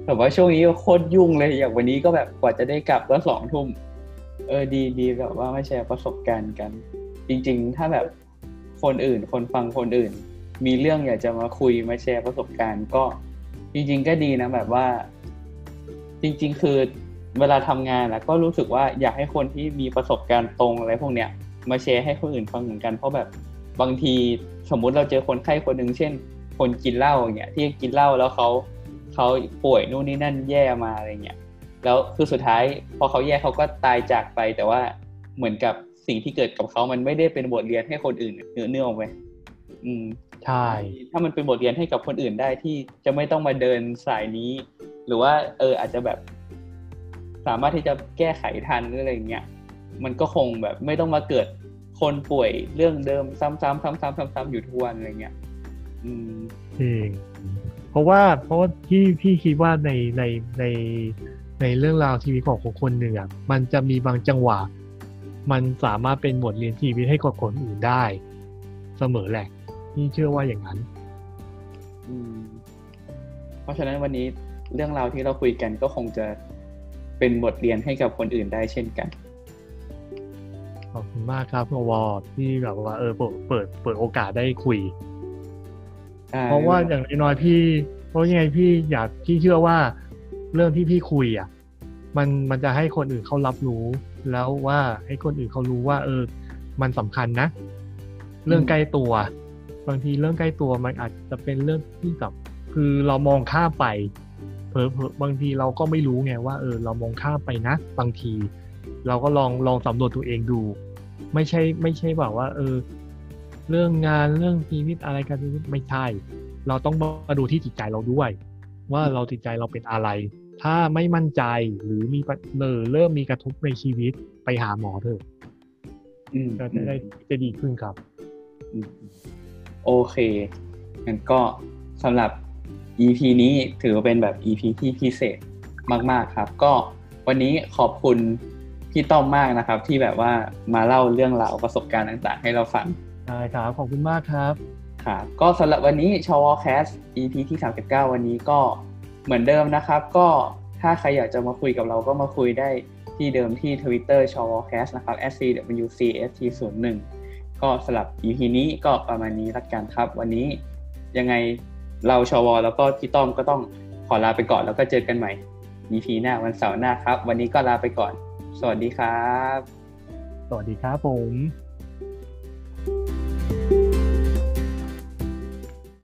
[SPEAKER 1] แต่ว่าช่วงนี้ก็โคตรยุ่งเลยอย่างวันนี้ก็แบบกว่าจะได้กลับก็สองทุ่มเออดีดีแบบว่ามาแชร์ประสบการณ์กัน จริง ๆ ถ้าแบบคนอื่น คนฟังคนอื่น มีเรื่องอยากจะมาคุยมาแชร์ประสบการณ์ก็จริง ๆ ก็ดีนะแบบว่า จริง ๆ คือเวลาทำงานนะก็รู้สึกว่าอยากให้คนที่มีประสบการณ์ตรงอะไรพวกเนี้ยมาแชร์ให้คนอื่นฟังเหมือนกันเพราะแบบบางทีสมมุติเราเจอคนไข้คนหนึ่งเช่น คนกินเหล้าอย่างเงี้ยที่กินเหล้าแล้วเขาเขาป่วยนู่นนี่นั่นแย่มาอะไรเงี้ยแล้วคือสุดท้ายพอเขาแย่เขาก็ตายจากไป แต่ว่าเหมือนกับสิ่งที่เกิดกับเขามันไม่ได้เป็นบทเรียนให้คนอื่นเนื้อเนื้อออกไปอืม
[SPEAKER 2] ใช่
[SPEAKER 1] ถ้ามันเป็นบทเรียนให้กับคนอื่นได้ที่จะไม่ต้องมาเดินสายนี้ หรือว่า เอออาจจะแบบ สามารถที่จะแก้ไขทันหรืออะไรอย่างเงี้ยมันก็คงแบบไม่ต้องมาเกิดคนป่วยเรื่องเดิมซ้ำๆซ้ำๆซ้ำๆอยู่ทุกวันอะไรเงี้ยอืม
[SPEAKER 2] จริงเพราะว่าเพราะว่าที่พี่คิดว่าในในในในเรื่องราวชีวิตของคนคนหนึ่งอะมันจะมีบางจังหวะ มันสามารถเป็นบทเรียนชีวิตให้กับคนอื่นได้ เสมอแหละ พี่เชื่อว่าอย่างนั้น
[SPEAKER 1] อืม เพราะฉะนั้นวันนี้เรื่องราวที่เราคุยกันก็คงจะเป็นบทเรียนให้กับคนอื่นได้เช่นกัน
[SPEAKER 2] ขอบคุณมากครับพวอที่แบบว่าเออเปิดเปิดเปิดโอกาสได้คุย
[SPEAKER 1] ได้
[SPEAKER 2] เพราะว่าอย่างน้อยๆพี่ เพราะยังไงพี่อยากพี่เชื่อว่าเรื่องที่พี่คุยอะ มันมันจะให้คนอื่นเขารับรู้ แล้วว่าให้คนอื่นเขารู้ว่า เออ มันสำคัญนะ เรื่องใกล้ตัว บางทีเรื่องใกล้ตัวมันอาจจะเป็นเรื่องที่แบบคือเรามองข้ามไปเผลอๆบางทีเราก็ไม่รู้ไงว่าเออเรามองข้ามไปนะ บางที เราก็ลองลองสำรวจตัวเองดู ไม่ใช่ไม่ใช่แบบว่า เออ เรื่องงานเรื่องชีวิตอะไรกันไม่ใช่ เราต้องมาดูที่จิตใจเราด้วย ว่าเราจิตใจเราเป็นอะไร ถ้าไม่มั่นใจหรือมีปัญเออเริ่มมีกระทบในชีวิตไปหาหมอเถอะ
[SPEAKER 1] อืม
[SPEAKER 2] ก็จะได้จะดีขึ้นครับ
[SPEAKER 1] อืม โอเคงั้นก็สำหรับ EP นี้ถือว่าเป็นแบบ EP ที่พิเศษมาก ๆครับ ก็วันนี้ขอบคุณพี่ต้อมมากนะครับ ที่แบบว่ามาเล่าเรื่องราวประสบการณ์ต่างๆ ให้เราฟัง
[SPEAKER 2] ได้ครับขอบคุณมากครับ
[SPEAKER 1] ครับก็สำหรับวันนี้ชวแคส EP ที่ 39 วันนี้ก็เหมือนเดิมนะครับ ก็ถ้าใครอยากจะมาคุยกับเราก็มาคุยได้ที่เดิมที่ Twitter ชวแคสนะครับ @cwcst01 ก็สลับ EP นี้ก็ประมาณนี้ละกันครับ วันนี้ยังไงเราชวแล้วก็พี่ต้อมก็ต้องขอลาไปก่อนแล้วก็เจอกันใหม่ EP หน้าวันเสาร์หน้าครับ วันนี้ก็ลาไปก่อน สวัสดีครับ
[SPEAKER 2] สวัสดีครับผม